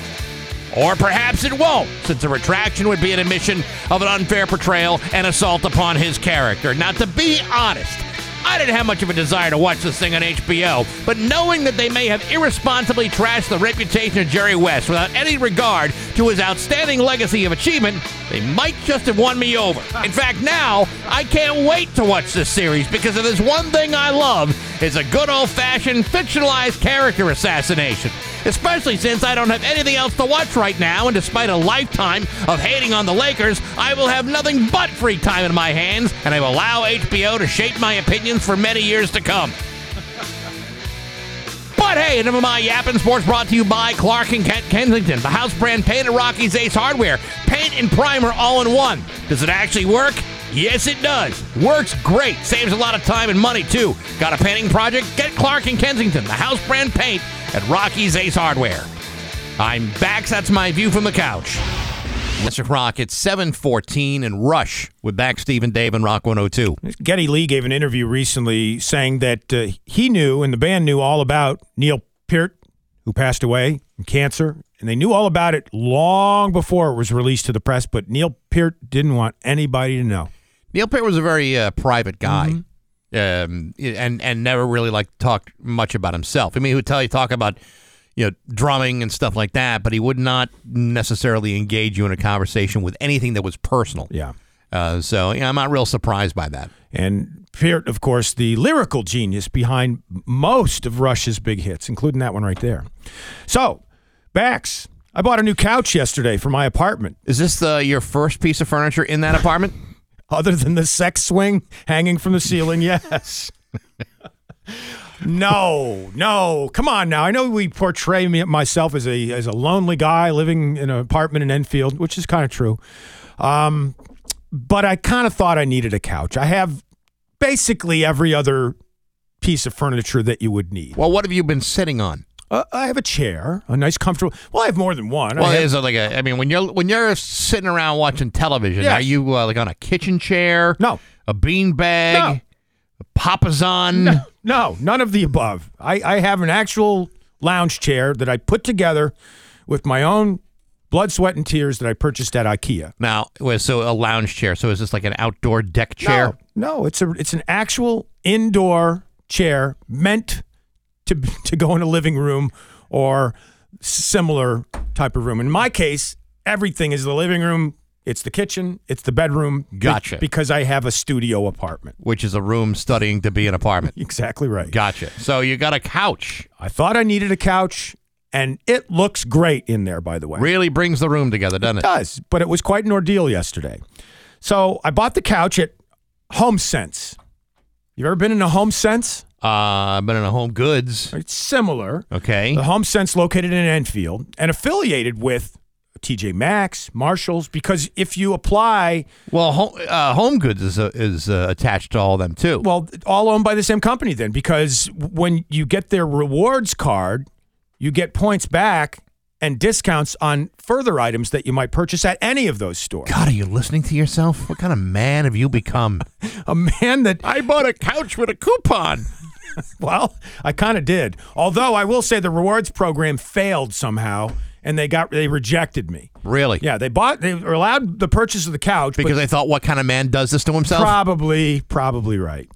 Or perhaps it won't, since a retraction would be an admission of an unfair portrayal and assault upon his character. Now, to be honest, I didn't have much of a desire to watch this thing on HBO, but knowing that they may have irresponsibly trashed the reputation of Jerry West without any regard to his outstanding legacy of achievement, they might just have won me over. In fact, now I can't wait to watch this series because if there's one thing I love, it's a good old-fashioned fictionalized character assassination especially since I don't have anything else to watch right now, and despite a lifetime of hating on the Lakers, I will have nothing but free time in my hands, and I will allow HBO to shape my opinions for many years to come. [LAUGHS] But hey, enough of my yapping sports brought to you by Clark and Kent Kensington, the house brand paint at Rocky's Ace Hardware. Paint and primer all in one. Does it actually work? Yes, it does. Works great. Saves a lot of time and money, too. Got a painting project? Get Clark and Kensington, the house brand paint at Rocky's Ace Hardware. I'm Bax. That's my view from the couch. Mr. Rock, it's 714 and Rush with back Stephen Dave and Rock 102. Geddy Lee gave an interview recently saying that uh, he knew and the band knew all about Neil Peart, who passed away from cancer, and they knew all about it long before it was released to the press, but Neil Peart didn't want anybody to know. Neil Peart was a very uh, private guy. Mm-hmm. Um, and and never really like talked much about himself. I mean, he would tell you talk about you know drumming and stuff like that, but he would not necessarily engage you in a conversation with anything that was personal. Yeah. Uh, so yeah, I'm not real surprised by that. And Peart, of course, the lyrical genius behind most of Rush's big hits, including that one right there. So, Bax, I bought a new couch yesterday for my apartment. Is this the your first piece of furniture in that apartment? [LAUGHS] Other than the sex swing hanging from the ceiling, [LAUGHS] yes. no, no. Come on now. I know we portray me myself as a as a lonely guy living in an apartment in Enfield, which is kind of true. Um, but I kind of thought I needed a couch. I have basically every other piece of furniture that you would need. Well, what have you been sitting on? Uh, I have a chair, a nice, comfortable. Well, I have more than one. Well, I have, is it like a? I mean, when you're when you're sitting around watching television, Yes. are you uh, like on a kitchen chair? No. A bean bag? No. A papasan? No, no, none of the above. I, I have an actual lounge chair that I put together with my own blood, sweat, and tears that I purchased at IKEA. Now, so a lounge chair. So is this like an outdoor deck chair? No, no, it's a it's an actual indoor chair meant to to go in a living room or similar type of room. In my case, everything is the living room. It's the kitchen. It's the bedroom. Gotcha. Because I have a studio apartment. Which is a room studying to be an apartment. [LAUGHS] Exactly right. Gotcha. So you got a couch. I thought I needed a couch, and it looks great in there. By the way, Really brings the room together, doesn't it? It does, but it was quite an ordeal yesterday. So I bought the couch at Home Sense. You ever been in a Home Sense? Uh, I've been in a Home Goods. It's similar. Okay. The Home Sense located in Enfield and affiliated with TJ Maxx, Marshalls, because if you apply, Well, home, uh, Home Goods is uh, is uh, attached to all of them too. well, all owned by the same company then, because when you get their rewards card, you get points back and discounts on further items that you might purchase at any of those stores. God, are you listening to yourself? What kind of man have you become? [LAUGHS] A man that I bought a couch with a coupon. [LAUGHS] Well, I kind of did. Although I will say the rewards program failed somehow, and they got they rejected me. Really? Yeah, they bought they were allowed the purchase of the couch Because they thought, what kind of man does this to himself? probably probably right.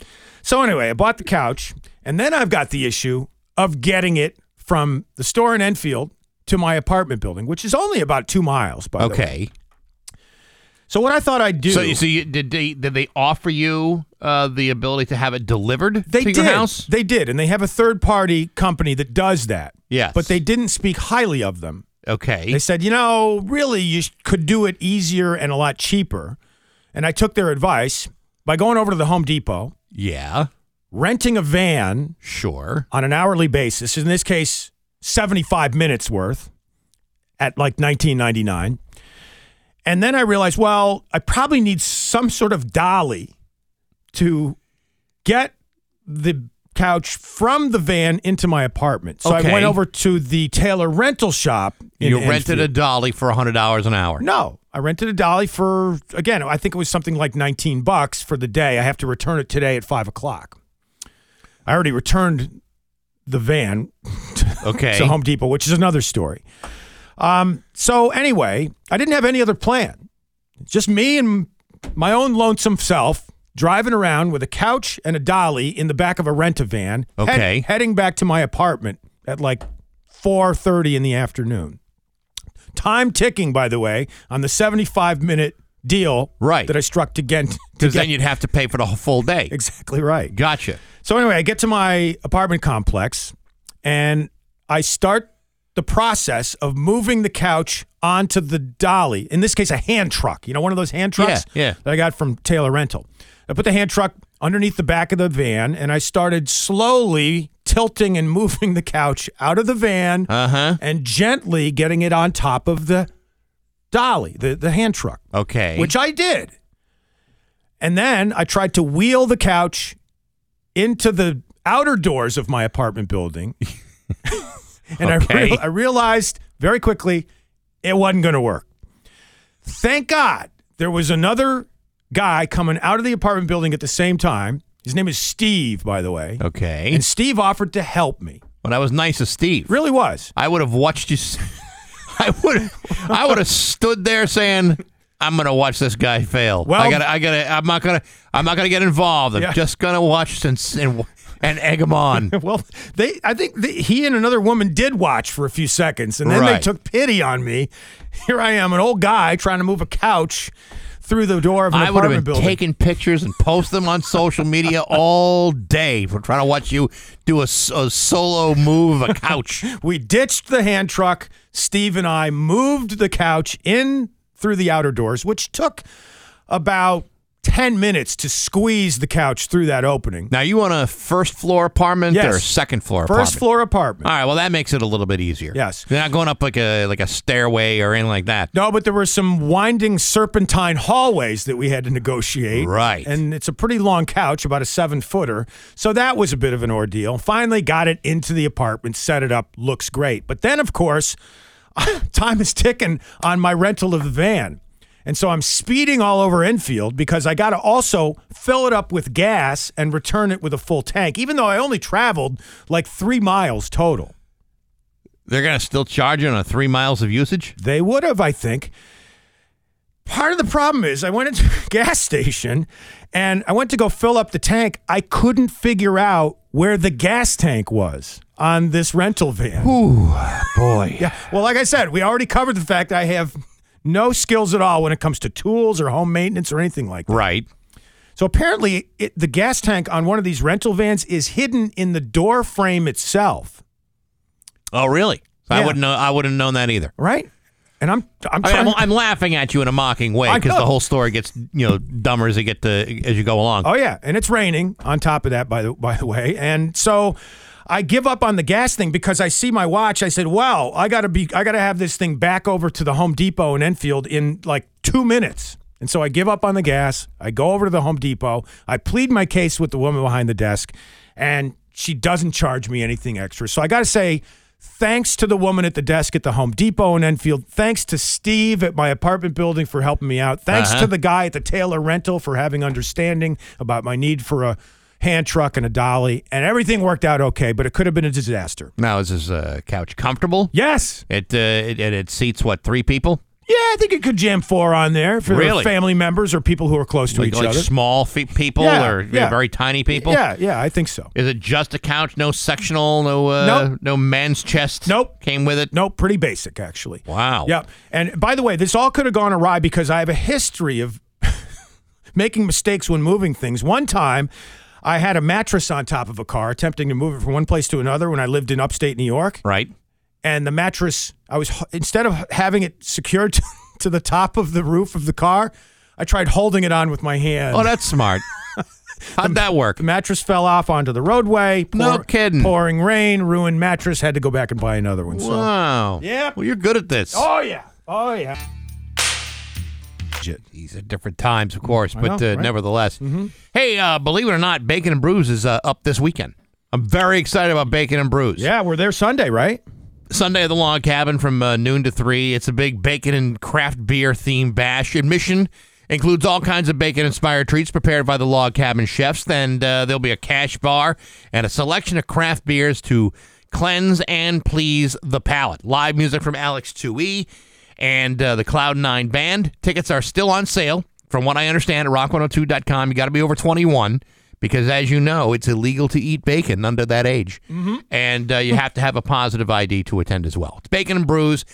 So anyway, I bought the couch, and then I've got the issue of getting it from the store in Enfield to my apartment building, which is only about two miles. By the way. okay. So what I thought I'd do. So, so you, did they did they offer you uh, the ability to have it delivered They to did. your house? They did, and they have a third party company that does that. Yes. But they didn't speak highly of them. Okay. They said, you know, really, you could do it easier and a lot cheaper. And I took their advice by going over to the Home Depot, yeah. renting a van Sure. on an hourly basis. In this case, 75 minutes worth at like 19.99. And then I realized, well, I probably need some sort of dolly to get the couch from the van into my apartment. So I went over to the Taylor rental shop. In You rented Enfield. a dolly for hundred dollars an hour. No, I rented a dolly for again. I think it was something like nineteen bucks for the day. I have to return it today at five o'clock. I already returned the van [LAUGHS] Okay. to Home Depot, which is another story. Um, so anyway, I didn't have any other plan. Just me and my own lonesome self driving around with a couch and a dolly in the back of a rent a van. head- Okay. heading back to my apartment at like four thirty in the afternoon. Time ticking, by the way, on the seventy-five minute deal Right. that I struck to get. Because then you'd have to pay for the full day. exactly right. Gotcha. So anyway, I get to my apartment complex and I start the process of moving the couch onto the dolly. In this case, a hand truck. You know, one of those hand trucks Yeah, yeah. that I got from Taylor Rental. I put the hand truck underneath the back of the van and I started slowly tilting and [LAUGHS] moving the couch out of the van Uh huh. and gently getting it on top of the dolly, the, the hand truck Okay. which I did. And then I tried to wheel the couch into the outer doors of my apartment building. [LAUGHS] and I, Okay. real- I realized very quickly it wasn't going to work. Thank God there was another guy coming out of the apartment building at the same time. His name is Steve, by the way. okay. And Steve offered to help me. well, that was nice of Steve. Really was. I would have watched you. [LAUGHS] I would. I would have stood there saying, "I'm going to watch this guy fail." Well- I got. to I got. to I'm not gonna. I'm not gonna get involved. I'm Yeah. just gonna watch and and, and egg him on. [LAUGHS] Well, they I think the, he and another woman did watch for a few seconds, and then they took pity on me. [LAUGHS] Here I am, an old guy trying to move a couch through the door of an I would have apartment been building. taking pictures and post them on social media [LAUGHS] all day for trying to watch you do a solo move of a couch. we ditched the hand truck. Steve and I moved the couch in through the outer doors, which took about 10 minutes to squeeze the couch through that opening. Now you want a first floor apartment Yes. or second floor First apartment? floor apartment. All right, well that makes it a little bit easier. Yes. You're not going up like a like a stairway or anything like that. No, but there were some winding serpentine hallways that we had to negotiate. Right. And it's a pretty long couch, about a seven footer. So that was a bit of an ordeal. Finally got it into the apartment, set it up, looks great. But then, of course, [LAUGHS] time is ticking on my rental of the van. And so I'm speeding all over Enfield because I got to also fill it up with gas and return it with a full tank, even though I only traveled like three miles total. They're gonna still charge you on a three miles of usage. They would have, I think. Part of the problem is I went into [LAUGHS] a gas station and I went to go fill up the tank. I couldn't figure out where the gas tank was on this rental van. Ooh, boy. Yeah. Well, like I said, we already covered the fact I have no skills at all when it comes to tools or home maintenance or anything like that. Right. So apparently, it, the gas tank on one of these rental vans is hidden in the door frame itself. Oh, really? I Yeah. wouldn't know. I wouldn't have known that either. Right. And I'm I'm I mean, I'm laughing at you in a mocking way because the whole story gets you know dumber as you get to as you go along. Oh yeah, and it's raining on top of that by the by the way. And so I give up on the gas thing because I see my watch. I said, "Wow, I got to be I got to have this thing back over to the Home Depot in Enfield in like 2 minutes." And so I give up on the gas. I go over to the Home Depot. I plead my case with the woman behind the desk and she doesn't charge me anything extra. So I got to say Thanks to the woman at the desk at the Home Depot in Enfield. Thanks to Steve at my apartment building for helping me out. Thanks Uh-huh. to the guy at the Taylor Rental for having understanding about my need for a hand truck and a dolly. And everything worked out okay, but it could have been a disaster. Now is this uh, couch comfortable? Yes. It uh, it, it it seats what three people? Yeah, I think it could jam four on there for Really? family members or people who are close to Like, each like other. small fe- people Yeah, or yeah. very tiny people? Yeah, yeah, I think so. Is it just a couch? No sectional? No uh, Nope. no man's chest? Nope. Came with it? Nope, pretty basic actually. Wow. Yeah. And by the way, this all could have gone awry because I have a history of [LAUGHS] making mistakes when moving things. One time, I had a mattress on top of a car attempting to move it from one place to another when I lived in upstate New York. Right. And the mattress, I was instead of having it secured [LAUGHS] to, to the top of the roof of the car, I tried holding it on with my hand. Oh, that's smart. [LAUGHS] How'd that work? The mattress fell off onto the roadway. No kidding. Pouring rain, ruined mattress. Had to go back and buy another one. So. Wow. Yeah. Well, you're good at this. Oh yeah. Oh yeah. These are different times, of course, I but know, uh, right? Mm-hmm. nevertheless. Hey, uh, believe it or not, Bacon and Brews is uh, up this weekend. I'm very excited about Bacon and Brews. Yeah, we're there Sunday, right? Sunday at the Log Cabin from uh, noon to 3. It's a big bacon and craft beer themed bash. Admission includes all kinds of bacon inspired treats prepared by the Log Cabin chefs. Then uh, there'll be a cash bar and a selection of craft beers to cleanse and please the palate. Live music from Alex 2E and uh, the Cloud9 Band. Tickets are still on sale, from what I understand, at rock102.com. You got to be over 21 because, as you know, it's illegal to eat bacon under that age. And uh, you have to have a positive ID to attend as well. It's Bacon and Brews.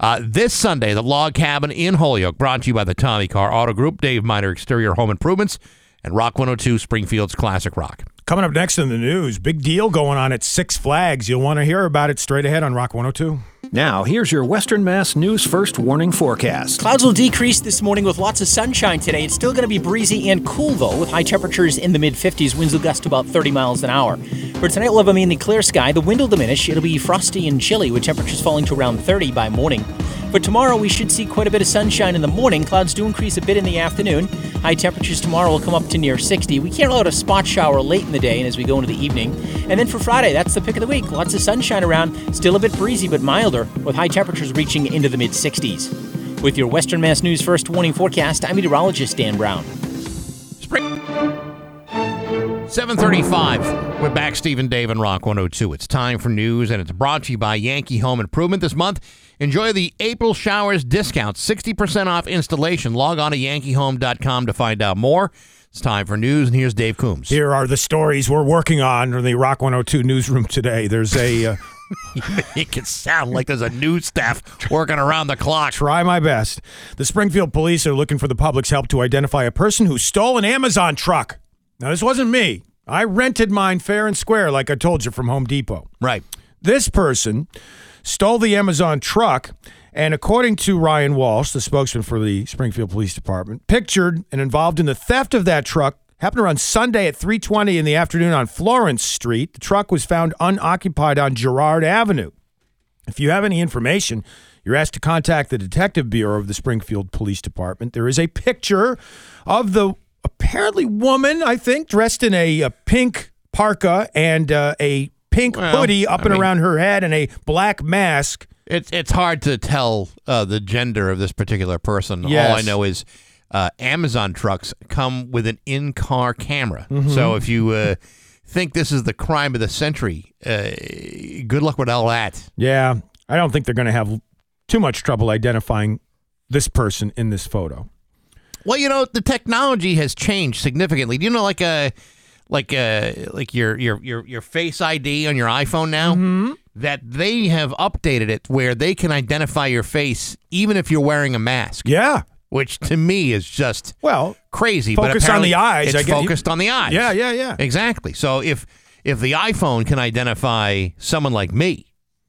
Uh, this Sunday, the Log Cabin in Holyoke, brought to you by the Tommy Car Auto Group, Dave Miner Exterior Home Improvements, and Rock 102 Springfield's Classic Rock. Coming up next in the news, big deal going on at Six Flags. You'll want to hear about it straight ahead on Rock 102. Now, here's your Western Mass News First Warning Forecast. Clouds will decrease this morning with lots of sunshine today. It's still going to be breezy and cool, though, with high temperatures in the mid 50s. Winds will gust to about 30 miles an hour. For tonight, we'll have a mainly clear sky. The wind will diminish. It'll be frosty and chilly, with temperatures falling to around 30 by morning. For tomorrow, we should see quite a bit of sunshine in the morning. Clouds do increase a bit in the afternoon. High temperatures tomorrow will come up to near 60. We can't rule out a spot shower late in the day and as we go into the evening. And then for Friday, that's the pick of the week. Lots of sunshine around. Still a bit breezy, but milder, with high temperatures reaching into the mid 60s. With your Western Mass News First Warning Forecast, I'm meteorologist Dan Brown. Spring. 735. We're back, Stephen Dave and Rock 102. It's time for news, and it's brought to you by Yankee Home Improvement this month. Enjoy the April Showers discount, 60% off installation. Log on to yankeehome.com to find out more. It's time for news, and here's Dave Coombs. Here are the stories we're working on in the Rock 102 newsroom today. There's a uh, [LAUGHS] it sound like there's a news staff working around the clock. Try my best. The Springfield police are looking for the public's help to identify a person who stole an Amazon truck. Now, this wasn't me. I rented mine fair and square, like I told you from Home Depot. Right. This person stole the Amazon truck, and according to Ryan Walsh, the spokesman for the Springfield Police Department, pictured and involved in the theft of that truck happened around Sunday at 3:20 in the afternoon on Florence Street. The truck was found unoccupied on Girard Avenue. If you have any information, you're asked to contact the Detective Bureau of the Springfield Police Department. There is a picture of the apparently woman, I think, dressed in a, a pink parka and uh, a pink Well, hoodie up I and mean- around her head and a black mask. It's it's hard to tell uh, the gender of this particular person. All I know is uh, Amazon trucks come with an in-car camera. Mhm. So if you uh, think this is the crime of the century, uh, good luck with all that. Yeah, I don't think they're going to have too much trouble identifying this person in this photo. Well, you know, the technology has changed significantly. Do you know, like a like a like your your your your Face ID on your iPhone now? Mm-hmm. That they have updated it where they can identify your face even if you're wearing a mask. Yeah. Which to me is just well crazy. focus but on the eyes, It's I you. focused on the eyes. Yeah, yeah, yeah. Exactly. So if if the iPhone can identify someone like me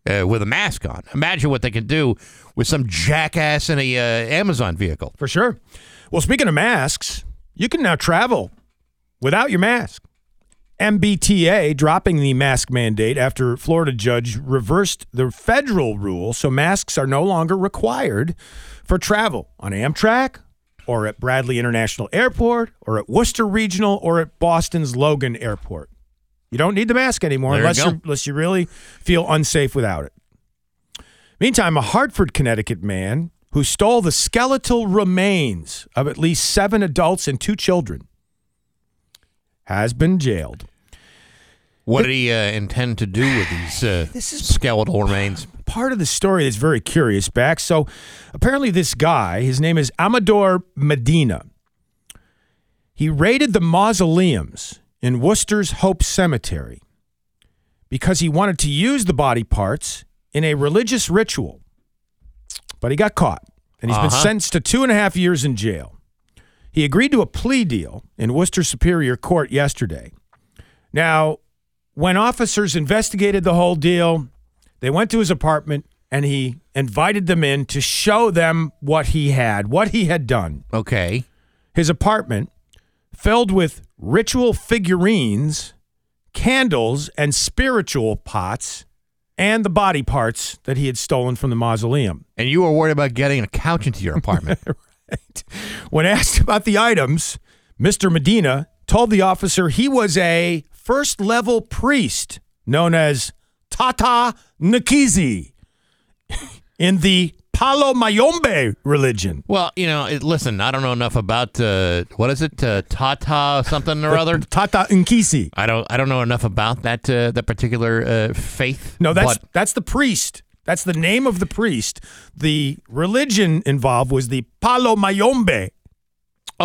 uh, with a mask on, imagine what they can do with some jackass in a uh, Amazon vehicle. For sure. Well, speaking of masks, you can now travel without your mask. MBTA dropping the mask mandate after Florida judge reversed the federal rule, so masks are no longer required for travel on Amtrak or at Bradley International Airport or at Worcester Regional or at Boston's Logan Airport. You don't need the mask anymore There unless you unless you really feel unsafe without it. Meantime, a Hartford, Connecticut man who stole the skeletal remains of at least seven adults and two children has been jailed. What did he uh, intend to do with these uh, [SIGHS] skeletal remains? Part of the story is very curious, back. So apparently, this guy, his name is Amador Medina, he raided the mausoleums in Worcester's Hope Cemetery because he wanted to use the body parts in a religious ritual. But he got caught, and he's been Uh-huh. sentenced to two and a half years in jail. He agreed to a plea deal in Worcester Superior Court yesterday. Now, when officers investigated the whole deal, they went to his apartment and he invited them in to show them what he had, what he had done. Okay. His apartment filled with ritual figurines, candles, and spiritual pots, and the body parts that he had stolen from the mausoleum. And you were worried about getting a couch into your apartment. [LAUGHS] right. When asked about the items, Mr. Medina told the officer he was a first level priest known as Tata Nkisi [LAUGHS] in the Palo Mayombe religion. Well, you know, it, listen, I don't know enough about uh, what is it, uh, Tata something or other. Tata Nkisi. I don't, I don't know enough about that uh, that particular uh, faith. No, that's but- that's the priest. That's the name of the priest. The religion involved was the Palo Mayombe.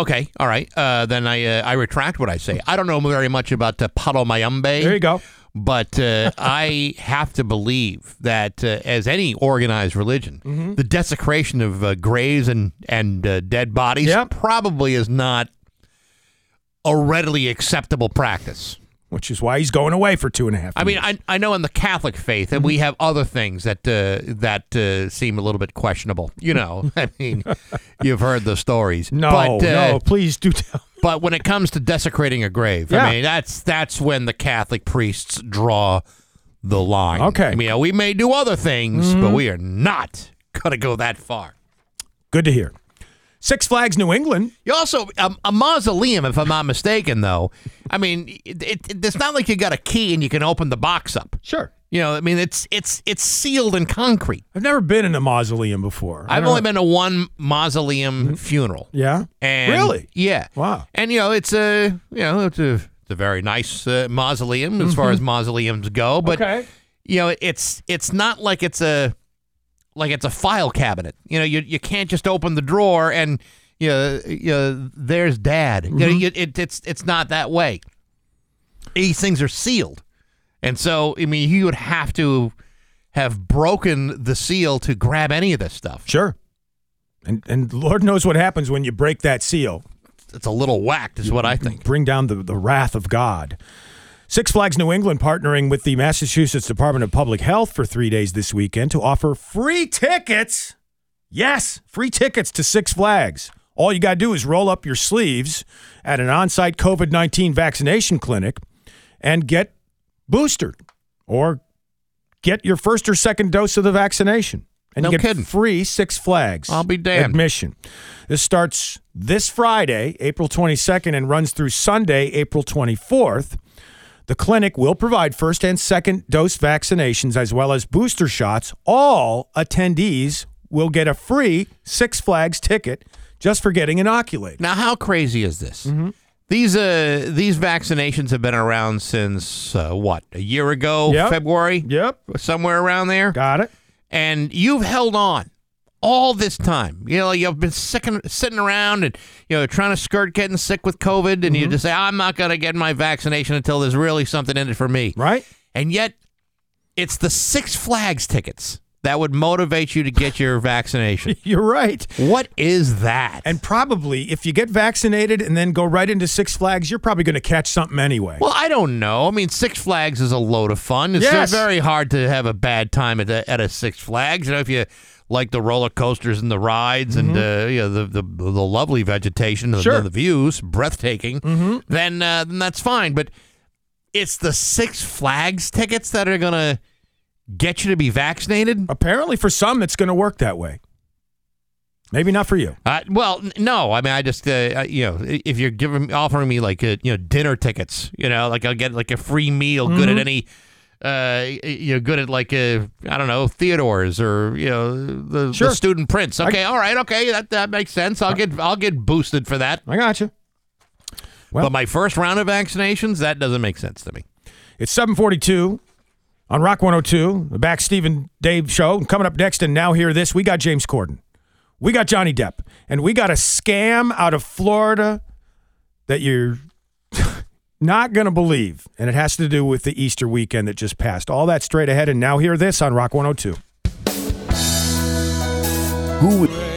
Okay, all right. Uh, then I uh, I retract what I say. I don't know very much about uh, Palo Mayombe. There you go. But uh, [LAUGHS] I have to believe that, uh, as any organized religion, Mm-hmm. the desecration of uh, graves and and uh, dead bodies probably is not a readily acceptable practice. Which is why he's going away for two and a half. I mean, I, I know in the Catholic faith and we Mm-hmm. have other things that uh, that uh, seem a little bit questionable. You know, [LAUGHS] I mean, [LAUGHS] you've heard the stories. No, but, uh, no, please do tell. But when it comes to desecrating a grave, Yeah. I mean, that's that's when the Catholic priests draw the line. Okay. I mean, we may do other things, Mhm. but we are not going to go that far. Good to hear. Six Flags New England. You also um, a mausoleum, if I'm not mistaken, though. I mean, it, it, it's not like you got a key and you can open the box up. Sure. You know, I mean, it's it's it's sealed in concrete. I've never been in a mausoleum before. I I've only know. been to one mausoleum funeral. Yeah. And Really? Yeah. Wow. And you know, it's a you know, it's a it's a very nice uh, mausoleum as far Mhm. as mausoleums go, but Okay. you know, it's it's not like it's a like it's a file cabinet. You know, you you can't just open the drawer and you know, you know there's dad. You know, mm-hmm. you, it, it's it's not that way. These things are sealed. And so, I mean, you would have to have broken the seal to grab any of this stuff. Sure. And and Lord knows what happens when you break that seal. It's a little whacked, is what I think. Bring down the, the wrath of God. Six Flags New England partnering with the Massachusetts Department of Public Health for three days this weekend to offer free tickets. Yes, free tickets to Six Flags. All you got to do is roll up your sleeves at an on site COVID 19 vaccination clinic and get boosted or get your first or second dose of the vaccination. And No you get kidding. free Six Flags. I'll be damned. Admission. This starts this Friday, April 22nd, and runs through Sunday, April 24th. The clinic will provide first and second dose vaccinations as well as booster shots. All attendees will get a free Six Flags ticket just for getting inoculated. Now, how crazy is this? These uh these vaccinations have been around since uh, what a year ago, Yep. February. Yep, somewhere around there. Got it. And you've held on all this time. You know, you've been sicking, sitting around and you know trying to skirt getting sick with COVID, and you just say, "I'm not going to get my vaccination until there's really something in it for me." Right. And yet, it's the Six Flags tickets that would motivate you to get your vaccination. [LAUGHS] You're right. What is that? And probably if you get vaccinated and then go right into Six Flags, you're probably going to catch something anyway. Well, I don't know. I mean, Six Flags is a load of fun. It's Yes. very hard to have a bad time at a, at a Six Flags. You know, if you like the roller coasters and the rides and uh, you know, the, the the lovely vegetation and Mm-hmm. Sure. Mm-hmm. the, views, breathtaking, then uh, then that's fine. But it's the Six Flags tickets that are gonna get you to be vaccinated. Apparently, for some, it's going to work that way. Maybe not for you. Uh, well, no. I mean, I just uh, you know, if you're giving offering me like uh you know dinner tickets, you know, like I'll get like a free meal, good at Mhm. any, uh, you know, good at like uh, I don't know Theodore's or you know the, Sure. the student prince. Okay, all right, okay, that that makes sense. I'll get I'll get boosted for that. I got you. but my first round of vaccinations, that doesn't make sense to me. It's 742 on Rock 102, the Bax Stephen Dave show. Coming up next, and now hear this, we got James Corden. We got Johnny Depp. And we got a scam out of Florida that you're [LAUGHS] not going to believe. And it has to do with the Easter weekend that just passed. All that straight ahead. And now hear this on Rock 102. Who would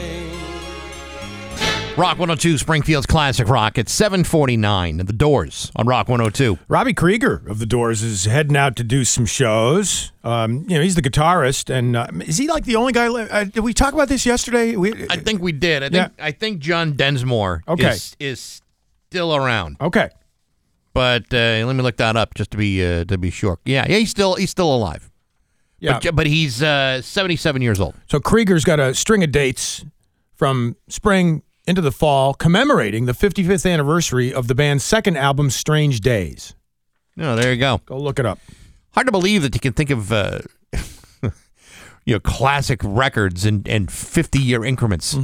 Rock 102 Springfield's classic rock at 749 the doors on Rock 102. Robbie Krieger of The Doors is heading out to do some shows. Um, you know, he's the guitarist. And uh, is he like the only guy? Uh, did we talk about this yesterday? We, I think we did. I think I think John Densmore Okay. is, is still around. Okay. But uh, let me look that up just to be uh, to be sure. Yeah, yeah, he's still he's still alive. Yeah. But, but he's uh, 77 years old. So Krieger's got a string of dates from spring into the fall commemorating the 55th anniversary of the band's second album, Strange Days. No, there you go. Go look it up. Hard to believe that you can think of uh, [LAUGHS] you know classic records and and 50 year increments.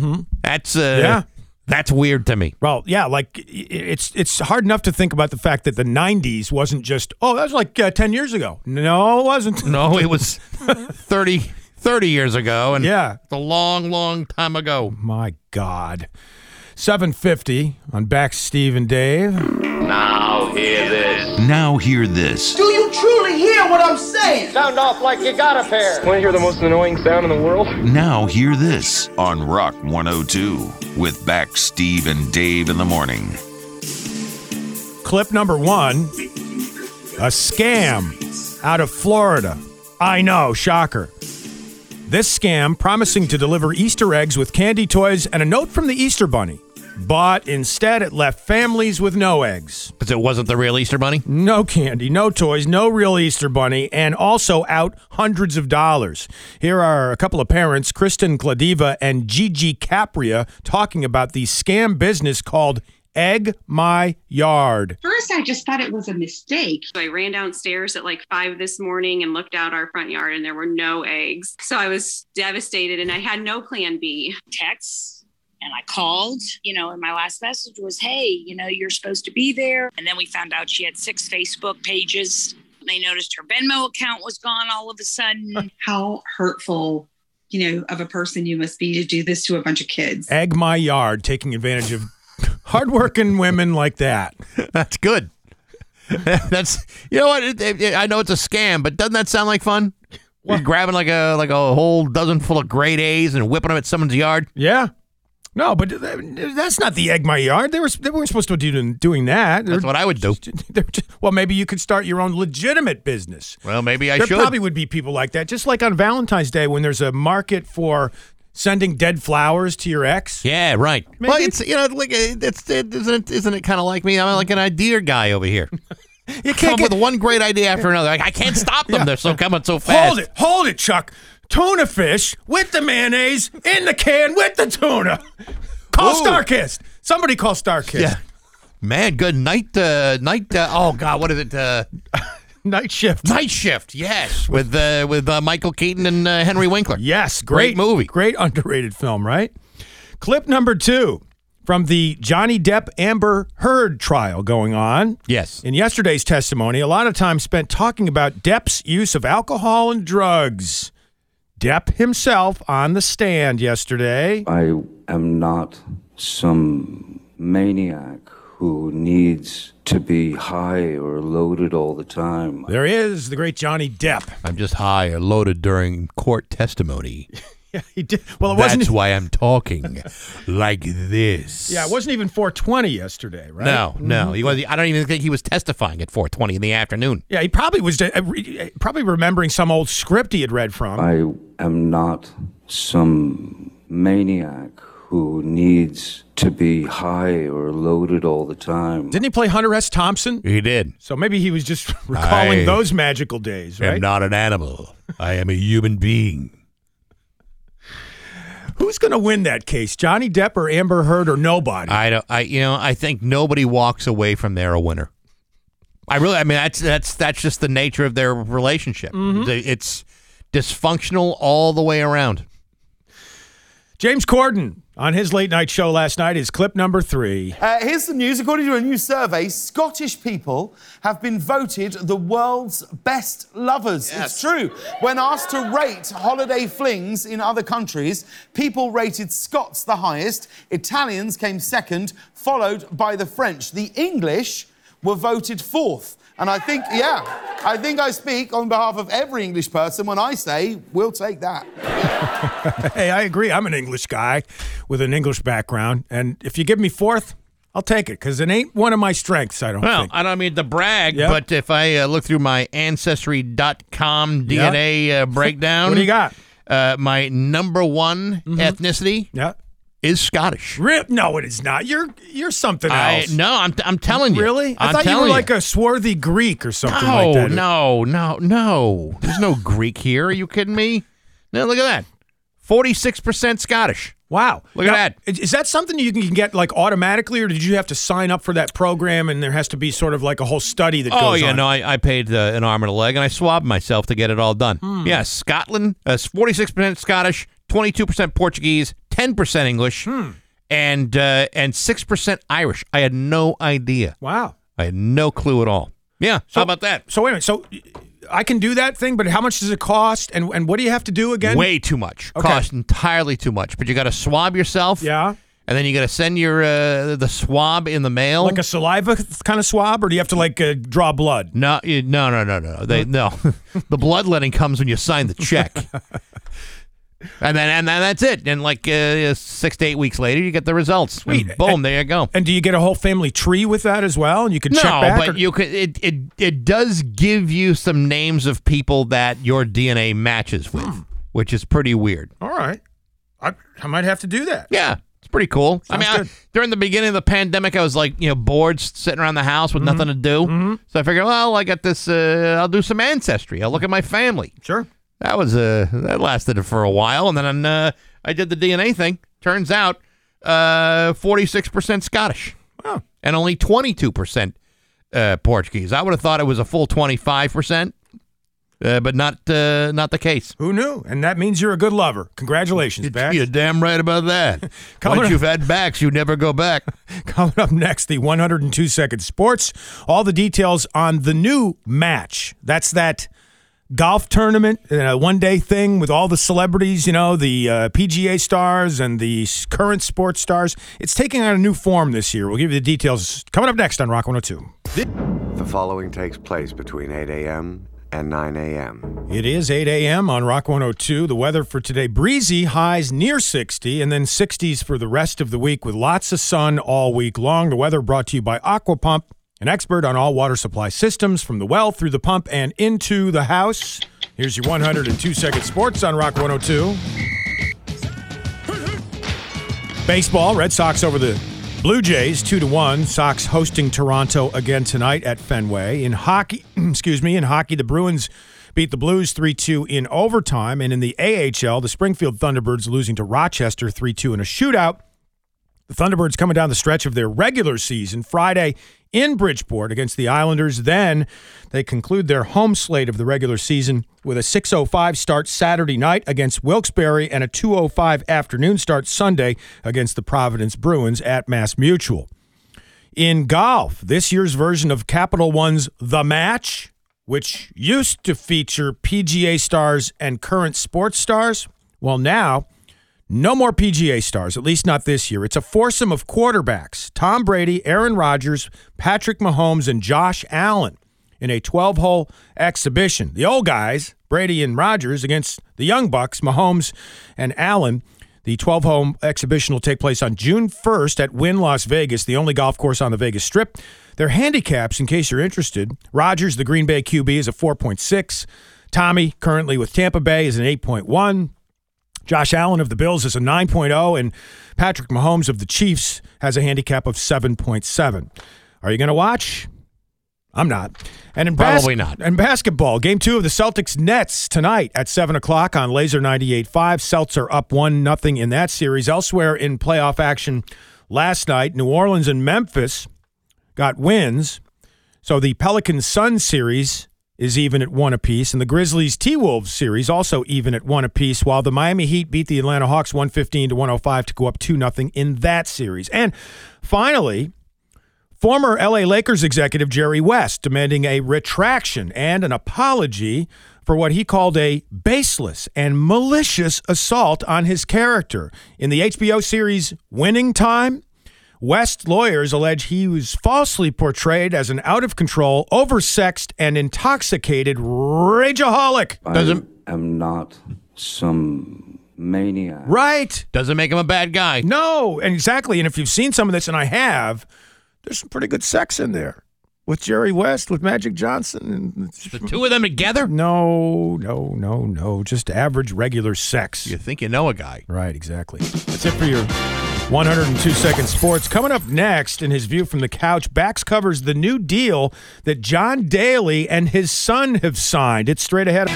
That's uh, Mm-hmm. Yeah. that's weird to me. Well, yeah, like it's it's hard enough to think about the fact that the 90s wasn't just, oh, that was like uh, 10 years ago. No, it wasn't. No, it was [LAUGHS] 30, 30 years ago, and Yeah. it's a long, long time ago. My God. 750 on Bax Steve and Dave. Now hear this. Now hear this. Do you truly hear what I'm saying? Sound off like you got a pair. Want to hear the most annoying sound in the world? Now hear this on Rock 102 with Bax Steve and Dave in the morning. Clip number one a scam out of Florida. I know, shocker. This scam promising to deliver Easter eggs with candy toys and a note from the Easter Bunny. But instead, it left families with no eggs. Because it wasn't the real Easter Bunny? No candy, no toys, no real Easter Bunny, and also out hundreds of dollars. Here are a couple of parents, Kristen Gladiva and Gigi Capria, talking about the scam business called Egg My Yard. First, I just thought it was a mistake. So I ran downstairs at like five this morning and looked out our front yard, and there were no eggs. So I was devastated, and I had no plan B. texts and I called, you know, and my last message was, hey, you know, you're supposed to be there. And then we found out she had six Facebook pages. They noticed her Venmo account was gone all of a sudden. [LAUGHS] How hurtful, you know, of a person you must be to do this to a bunch of kids. Egg My Yard, taking advantage of hardworking women like that. That's good. [LAUGHS] That's you know what? It- it- I know it's a scam, but doesn't that sound like fun? You're grabbing like a like a whole dozen full of grade A's and whipping them at someone's yard. Yeah. No, but th- that's not the egg my yard. They were they weren't supposed to be doing, doing that. That's what I would do. [LAUGHS] Just- well, maybe you could start your own legitimate business. Well, maybe I there should. probably would be people like that. Just like on Valentine's Day when there's a market for sending dead flowers to your ex. Yeah, right. Maybe- Well, it's you know like uh, it's it, isn't it isn't it kind of like me? I'm like an idea guy over here. [LAUGHS] You Come can't up get with one great idea after another. Like, I can't stop them. [LAUGHS] They're so coming so fast. Hold it, hold it, Chuck. Tuna fish with the mayonnaise in the can with the tuna. Call Ooh. Starkist. Somebody call Starkist. Yeah. Man, good night. Uh, night. Uh, oh God, what is it? Uh, Night shift. night shift. Yes, with uh, with uh, Michael Keaton and uh, Henry Winkler. Yes, Great great, movie. Great [LAUGHS] underrated film, right? Clip number two from the Johnny Depp Amber Heard trial going on. Yes. In yesterday's testimony, a lot of time spent talking about Depp's use of alcohol and drugs. Depp himself on the stand yesterday. I am not some maniac who needs to be high or loaded all the time. There is the great Johnny Depp. I'm just high or loaded during court testimony. [LAUGHS] Yeah, he did. Well, it That's wasn't. That's why I'm talking [LAUGHS] like this. Yeah, it wasn't even 420 yesterday, right? No, no. Mhm. He was. I don't even think he was testifying at 4:20 in the afternoon. Yeah, he probably was uh, probably remembering some old script he had read from. I am not some maniac who needs to be high or loaded all the time. Didn't he play Hunter S. Thompson? He did. So maybe he was just [LAUGHS] recalling I those magical days, right? am not an animal. I am a human being. Who's going to win that case, Johnny Depp or Amber Heard or nobody? I don't. I you know. I think nobody walks away from there a winner. I really. I mean, that's that's that's just the nature of their relationship. Mhm. It's dysfunctional all the way around. James Corden on his late night show last night is clip number three. Uh, here's some news. According to a new survey, Scottish people have been voted the world's best lovers. It's true. When asked to rate holiday flings in other countries, people rated Scots the highest, Italians came second, followed by the French. The English were voted fourth. And I think, yeah, I think I speak on behalf of every English person when I say we'll take that. [LAUGHS] hey, I agree. I'm an English guy with an English background, and if you give me fourth, I'll take it because it ain't one of my strengths. I don't Well, think. I don't mean to brag, Yep. but if I uh, look through my Ancestry.com DNA uh, [LAUGHS] breakdown, What do you got? Uh, my number one ethnicity yeah. Is Scottish. Rip? No, it is not. You're you're something I, else. no, I'm, I'm telling you. Really? I I'm thought you were telling like a swarthy Greek or something no, like that. No, no, no. There's no Greek here. Are you kidding me? No, look at that. 46% Scottish. Wow. Look Now, at that. Is that something you can get like automatically, or did you have to sign up for that program and there has to be sort of like a whole study that goes on? Oh, goes yeah, on? no, I, I paid uh, an arm and a leg, and I swabbed myself to get it all done. Hmm. Yeah, Scotland, uh, 46% Scottish, 22% Portuguese, 10% English, Hmm. and uh, and 6% Irish. I had no idea. Wow. I had no clue at all. Yeah, So, how about that? So wait a minute. So I can do that thing, but how much does it cost? And and what do you have to do again? Way too much. Okay. Cost entirely too much. But you got to swab yourself. Yeah. And then you got to send your uh, the swab in the mail. Like a saliva kind of swab, or do you have to like uh, draw blood? No, no, no, no, no. They no. [LAUGHS] the bloodletting comes when you sign the check. [LAUGHS] and then and then that's it. And like uh, six to eight weeks later, you get the results. Sweet. And boom, there you go. And do you get a whole family tree with that as well? And you can no, check back. but or- you could. It, it it does give you some names of people that your DNA matches with, Hmm. which is pretty weird. All right. I, I might have to do that. Yeah, it's pretty cool. I mean, I, during the beginning of the pandemic, I was like, you know, bored, sitting around the house Mm-hmm. with nothing to do. So I figured, well, I got this. Uh, I'll do some ancestry. I'll look at my family. Sure. That was uh, that lasted for a while, and then uh, I did the DNA thing. Turns out, forty six percent Scottish, Oh. and only twenty two percent uh, Portuguese. I would have thought it was a full twenty five percent, but not uh, not the case. Who knew? And that means you're a good lover. Congratulations, Bax. You're damn right about that. [LAUGHS] Once up- you've had backs, you never go back. [LAUGHS] Coming up next, the 102 Second Sports. All the details on the new match. That's that golf tournament, a one day thing with all the celebrities, you know, the uh, PGA stars and the current sports stars. It's taking on a new form this year. We'll give you the details coming up next on Rock 102. The following takes place between 8 a.m. and 9 a.m. It is 8 a.m. on Rock 102. The weather for today breezy, highs near 60, and then 60s for the rest of the week with lots of sun all week long. The weather brought to you by Aqua Pump, an expert on all water supply systems from the well through the pump and into the house. Here's your 102 second sports on Rock 102. Baseball, Red Sox over the Blue Jays 2 to 1. Sox hosting Toronto again tonight at Fenway. In hockey, [CLEARS THROAT] excuse me, in hockey the Bruins beat the Blues 3-2 in overtime and in the AHL the Springfield Thunderbirds losing to Rochester 3-2 in a shootout. The Thunderbirds coming down the stretch of their regular season Friday in Bridgeport against the Islanders. Then they conclude their home slate of the regular season with a 6:05 start Saturday night against Wilkes-Barre and a 2:05 afternoon start Sunday against the Providence Bruins at Mass Mutual. In golf, this year's version of Capital One's The Match, which used to feature PGA stars and current sports stars, well now no more PGA stars, at least not this year. It's a foursome of quarterbacks Tom Brady, Aaron Rodgers, Patrick Mahomes, and Josh Allen in a 12 hole exhibition. The old guys, Brady and Rodgers, against the young Bucks, Mahomes and Allen. The 12 hole exhibition will take place on June 1st at Wynn Las Vegas, the only golf course on the Vegas Strip. Their handicaps, in case you're interested Rodgers, the Green Bay QB, is a 4.6. Tommy, currently with Tampa Bay, is an 8.1. Josh Allen of the Bills is a 9.0, and Patrick Mahomes of the Chiefs has a handicap of 7.7. Are you going to watch? I'm not. And in Probably not. And basketball, game two of the Celtics Nets tonight at 7 o'clock on Laser 98.5. Celts are up 1 nothing in that series. Elsewhere in playoff action last night, New Orleans and Memphis got wins. So the Pelicans Suns series is even at one apiece, and the Grizzlies T Wolves series also even at one apiece, while the Miami Heat beat the Atlanta Hawks 115 to 105 to go up 2 0 in that series. And finally, former LA Lakers executive Jerry West demanding a retraction and an apology for what he called a baseless and malicious assault on his character. In the HBO series Winning Time, West lawyers allege he was falsely portrayed as an out of control, oversexed, and intoxicated rageaholic. I am not some maniac. Right. Doesn't make him a bad guy. No, and exactly. And if you've seen some of this, and I have, there's some pretty good sex in there with Jerry West, with Magic Johnson. And The two of them together? No, no, no, no. Just average, regular sex. You think you know a guy. Right, exactly. That's it for your 102 second sports. Coming up next in his view from the couch, Bax covers the new deal that John Daly and his son have signed. It's straight ahead.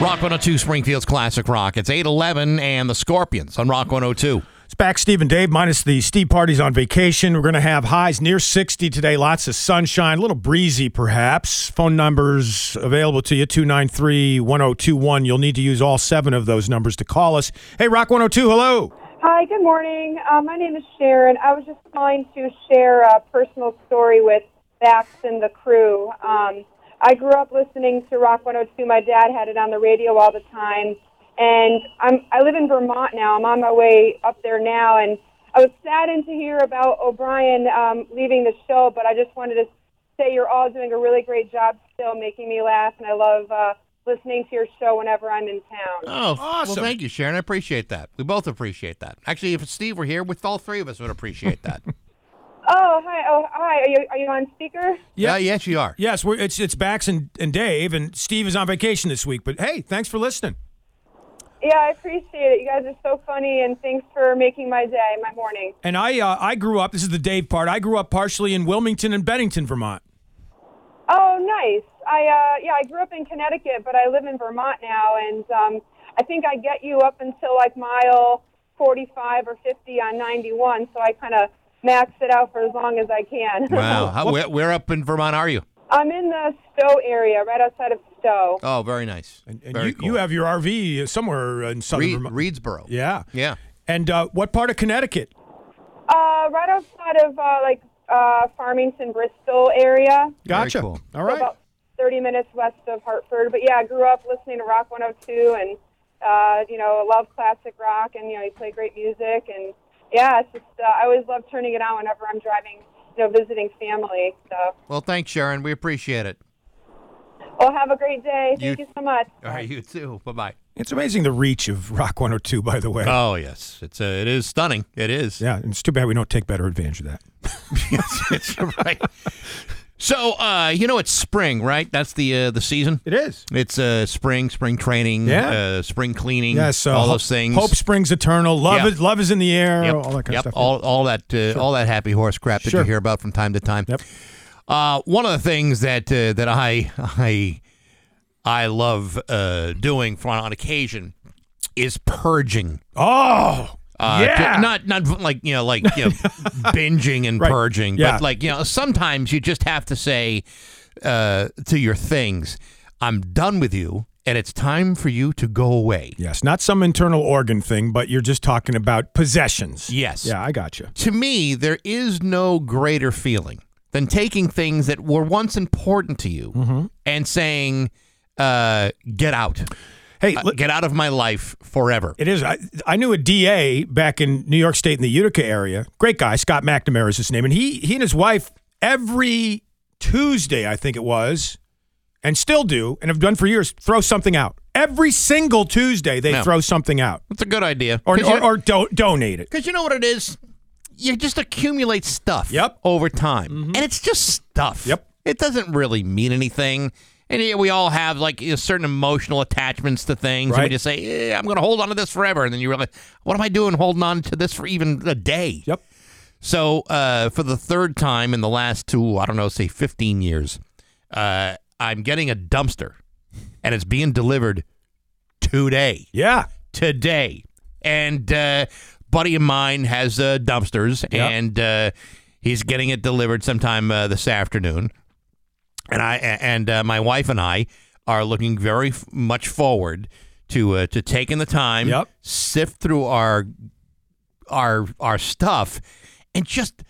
Rock 102 Springfield's Classic Rock. It's 811 and the Scorpions on Rock 102. It's Bax, Steve and Dave, minus the Steve parties on vacation. We're going to have highs near 60 today, lots of sunshine, a little breezy perhaps. Phone numbers available to you 293 1021. You'll need to use all seven of those numbers to call us. Hey, Rock 102, hello. Hi, good morning. Uh, my name is Sharon. I was just calling to share a personal story with Bax and the crew. Um, I grew up listening to Rock 102. My dad had it on the radio all the time. And I'm, I live in Vermont now. I'm on my way up there now. And I was saddened to hear about O'Brien um, leaving the show, but I just wanted to say you're all doing a really great job still, making me laugh. And I love uh, listening to your show whenever I'm in town. Oh, Well, thank you, Sharon. I appreciate that. We both appreciate that. Actually, if Steve were here, with all three of us would appreciate that. [LAUGHS] Oh, hi. Oh, hi. Are you, are you on speaker? yeah, yes, you are. Yes, we're, it's it's Bax and, and Dave, and Steve is on vacation this week. But hey, thanks for listening. Yeah, I appreciate it. You guys are so funny, and thanks for making my day, my morning. And I uh, I grew up. This is the Dave part. I grew up partially in Wilmington and Bennington, Vermont. Oh, nice. I uh, yeah, I grew up in Connecticut, but I live in Vermont now, and um, I think I get you up until like mile 45 or 50 on 91, so I kind of max it out for as long as I can. Wow. [LAUGHS] How, where, where up in Vermont are you? I'm in the Stowe area, right outside of Stowe. Oh, very nice. And very you, cool. you have your RV somewhere in southern Reed- Vermont. Readsboro. Yeah. Yeah. And uh, what part of Connecticut? Uh, right outside of uh, like uh, Farmington, Bristol area. Gotcha. cool. All So about 30 minutes west of Hartford. But yeah, I grew up listening to Rock 102 and, uh, you know, love classic rock and, you know, you play great music. And yeah, it's just, uh, I always love turning it on whenever I'm driving, you know, visiting family. So, Well, thanks, Sharon. We appreciate it. Well, have a great day. Thank You- you, so much. All right, you too. Bye bye. It's amazing the reach of Rock 102, by the way. Oh yes, it's uh, it is stunning. It is. Yeah, it's too bad we don't take better advantage of that. [LAUGHS] yes, It's right. So uh, you know it's spring, right? That's the uh, the season. It is. It's uh, spring, spring training, Yeah. uh, spring cleaning, Yeah, so all ho- those things. Hope springs eternal. Love is love is in the air. Yep. All that kind yep. of stuff. All, all that, uh, all that happy horse crap that Sure. you hear about from time to time. Yep. Uh, one of the things that uh, that I I I love uh, doing for, on occasion is purging. Oh, Uh, yeah. to- not not like you know like you know, [LAUGHS] binging and Right. purging, Yeah. but like you know sometimes you just have to say uh, to your things, "I'm done with you." And it's time for you to go away. Yes, not some internal organ thing, but you're just talking about possessions. Yes. Yeah, I got you. to me, there is no greater feeling than taking things that were once important to you Mm-hmm. and saying, uh, "Get out, Hey, Uh, look- get out of my life forever." It is. I, I knew a DA back in New York State in the Utica area. Great guy, Scott McNamara is his name, and he he and his wife every Tuesday, I think it was, and still do, and have done for years, throw something out. Every single Tuesday, they Yeah. throw something out, That's a good idea. or or, you- or do, donate it. Because you know what it is? You just accumulate stuff Yep. over time. And it's just stuff. Yep. It doesn't really mean anything. And yeah, we all have like you know, certain emotional attachments to things. And Right. we just say, I'm going to hold on to this forever. And then you realize, what am I doing holding on to this for even a day? Yep. So uh, for the third time in the last two, I don't know, say 15 years, uh, I'm getting a dumpster. And it's being delivered today Yeah. today. And uh, buddy of mine has uh, dumpsters, Yep. and uh, he's getting it delivered sometime uh, this afternoon. And I and uh, my wife and I are looking very f- much forward to uh, to taking the time, Yep. sift through our our our stuff, and just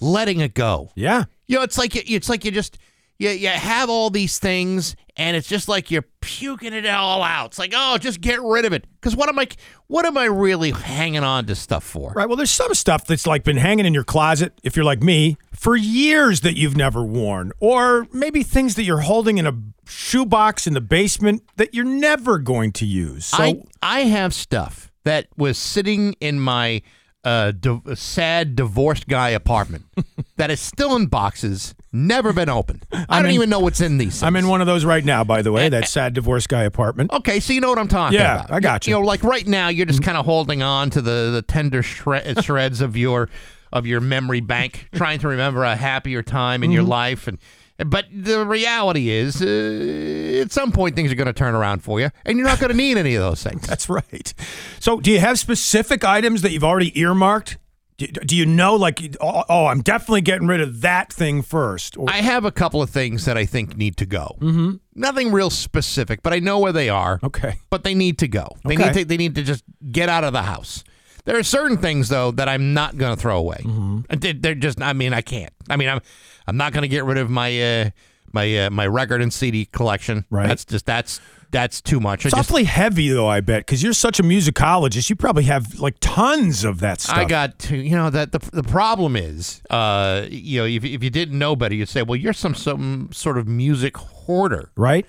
letting it go. Yeah. You know, it's like you- it's like you just you, you have all these things, and it's just like you're puking it all out. It's like, oh, just get rid of it. Because what am I what am I really hanging on to stuff for? Right. Well, there's some stuff that's like been hanging in your closet, if you're like me, for years that you've never worn, or maybe things that you're holding in a shoebox in the basement that you're never going to use. So, I I have stuff that was sitting in my uh, di- sad divorced guy apartment [LAUGHS] that is still in boxes, never been opened. I I'm don't in- even know what's in these. I'm in one of those right now, by the way, that sad divorced guy apartment. Okay, so you know what I'm talking Yeah, about. I got you. You know, like right now, you're just kind of holding on to the the tender shred, [LAUGHS] shreds of your of your memory bank, trying to remember a happier time in your Mhm. life, and but the reality is, uh, at some point, things are going to turn around for you, and you're not going to need any of those things. [LAUGHS] That's right. So, do you have specific items that you've already earmarked? Do, do you know, like, oh, oh, I'm definitely getting rid of that thing first? Or, I have a couple of things that I think need to go. Mhm. Nothing real specific, but I know where they are. Okay. But they need to go. They Okay. need to. They need to just get out of the house. There are certain things though that I'm not going to throw away. Mm-hmm. They- They're just. I mean, I can't. I mean, I'm. I'm not going to get rid of my uh, my uh, my record and CD collection. Right. That's just that's that's too much. I it's just awfully heavy, though, I bet, because you're such a musicologist. You probably have, like, tons of that stuff. I got to, you know, that the the problem is, uh, you know, if, if you didn't know better, you'd say, well, you're some some sort of music hoarder, Right?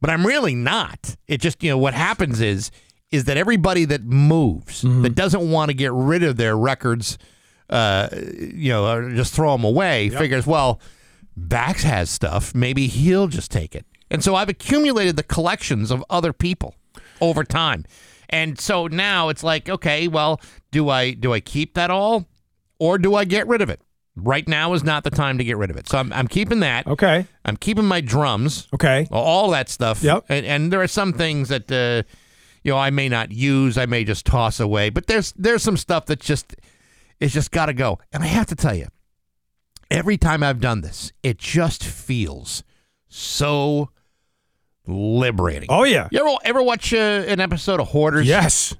But I'm really not. It just, you know, what happens is, is that everybody that moves, Mm-hmm. that doesn't want to get rid of their records, uh, you know, or just throw them away, figures, well, Bax has stuff. Maybe he'll just take it. And so I've accumulated the collections of other people over time. And so now it's like, okay, well, do I do I keep that all or do I get rid of it? Right now is not the time to get rid of it. So I'm, I'm keeping that. Okay. I'm keeping my drums. Okay. All that stuff. Yep. And, and there are some things that uh, you know I may not use. I may just toss away. But there's there's some stuff that just it's just got to go. And I have to tell you, every time I've done this, it just feels so liberating. Oh, yeah. You ever ever watch uh, an episode of Hoarders? Yes.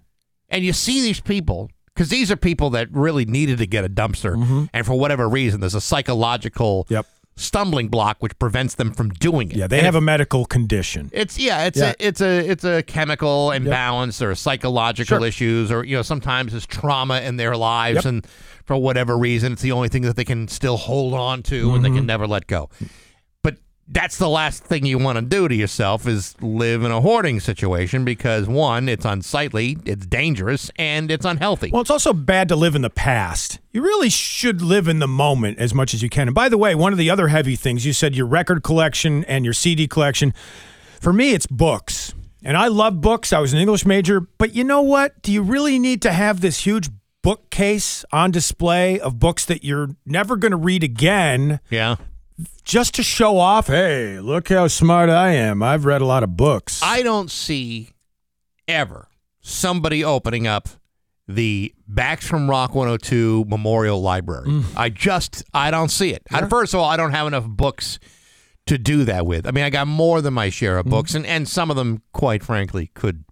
And you see these people because these are people that really needed to get a dumpster, Mm-hmm. and for whatever reason, there's a psychological stumbling block which prevents them from doing it. Yeah, they And have it- a medical condition. it's yeah, it's Yeah. a it's a it's a chemical imbalance or psychological Sure. issues or you know sometimes it's trauma in their lives Yep. and for whatever reason it's the only thing that they can still hold on to and they Mm-hmm. can never let go. That's the last thing you want to do to yourself is live in a hoarding situation because one, it's unsightly, it's dangerous, and it's unhealthy. Well, it's also bad to live in the past. You really should live in the moment as much as you can. And by the way, one of the other heavy things you said your record collection and your CD collection. For me, it's books. And I love books. I was an English major, but you know what? Do you really need to have this huge bookcase on display of books that you're never going to read again? Yeah. Just to show off, hey, look how smart I am. I've read a lot of books. I don't see ever somebody opening up the Bax from Rock 102 Memorial Library. Mm. I just, I don't see it. I- first of all, I don't have enough books to do that with. I mean, I got more than my share of mm-hmm. books, and, and some of them, quite frankly, could,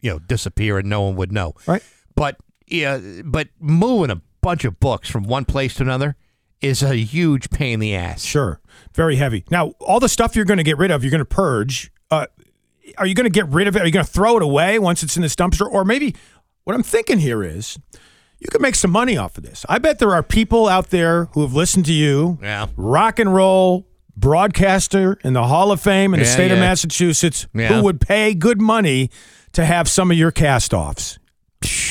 you know, disappear and no one would know. Right. But yeah, but moving a bunch of books from one place to another is a huge pain in the ass. Sure. Very heavy. Now, all the stuff you're going to get rid of, you're going to purge. Uh, are you going to get rid of it? Are you going to throw it away once it's in this dumpster? Or maybe what I'm thinking here is you could make some money off of this. I bet there are people out there who have listened to you, Yeah. rock and roll broadcaster in the Hall of Fame in the Yeah, state of. Massachusetts, Yeah. who would pay good money to have some of your cast offs.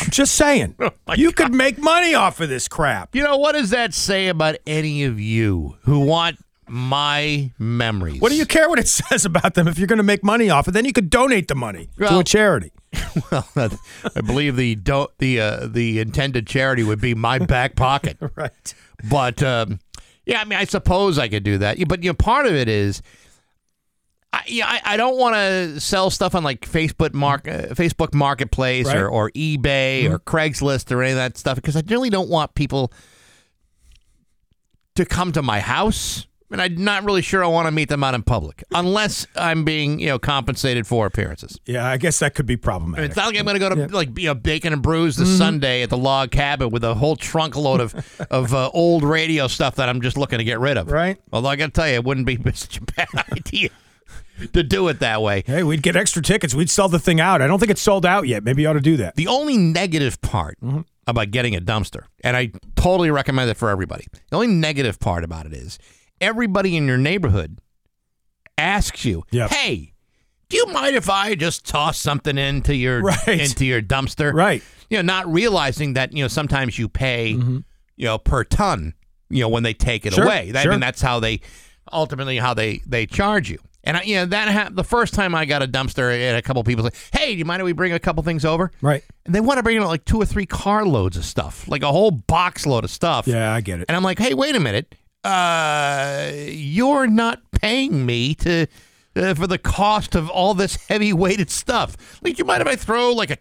I'm just saying. [LAUGHS] you could make money off of this crap. You know, what does that say about any of you who want my memories? What do you care what it [LAUGHS] says about them if you're going to make money off it? Then you could donate the money to a charity. [LAUGHS] well, I believe the do, the uh, the intended charity would be my back pocket. right. But um, yeah, I mean, I suppose I could do that. But you know, part of it is, I yeah, I, I don't want to sell stuff on like Facebook mark uh, Facebook Marketplace Right. or, or eBay or Craigslist or any of that stuff because I really don't want people to come to my house. And I'm not really sure I want to meet them out in public unless I'm being, you know, compensated for appearances. Yeah, I guess that could be I mean, problematic. it's not like I'm going to go to Yeah. like you know Bacon and Brews this Mhm. Sunday at the log cabin with a whole trunk load of [LAUGHS] of uh, old radio stuff that I'm just looking to get rid of. Right. Although I got to tell you, it wouldn't be [LAUGHS] such a bad [LAUGHS] idea [LAUGHS] to do it that way. Hey, we'd get extra tickets. We'd sell the thing out. I don't think it's sold out yet. Maybe you ought to do that. The only negative part Mm-hmm. about getting a dumpster, and I totally recommend it for everybody. The only negative part about it is everybody in your neighborhood asks you, "Hey, do you mind if I just toss something into your [LAUGHS] Right. into your dumpster?" Right. You know, not realizing that you know sometimes you pay you know per ton. You know when they take it Mm-hmm. Sure, away. That, I sure. mean that's how they ultimately how they they charge you. And I, you know that ha- the first time I got a dumpster, and a couple people say, "Hey, do you mind if we bring a couple things over?" Right. And they want to bring in like two or three carloads of stuff, like a whole box load of stuff. Yeah, I get it. And I'm like, hey, wait a minute. Uh, you're not paying me to uh, for the cost of all this heavy weighted stuff. Like, you mind if I throw like a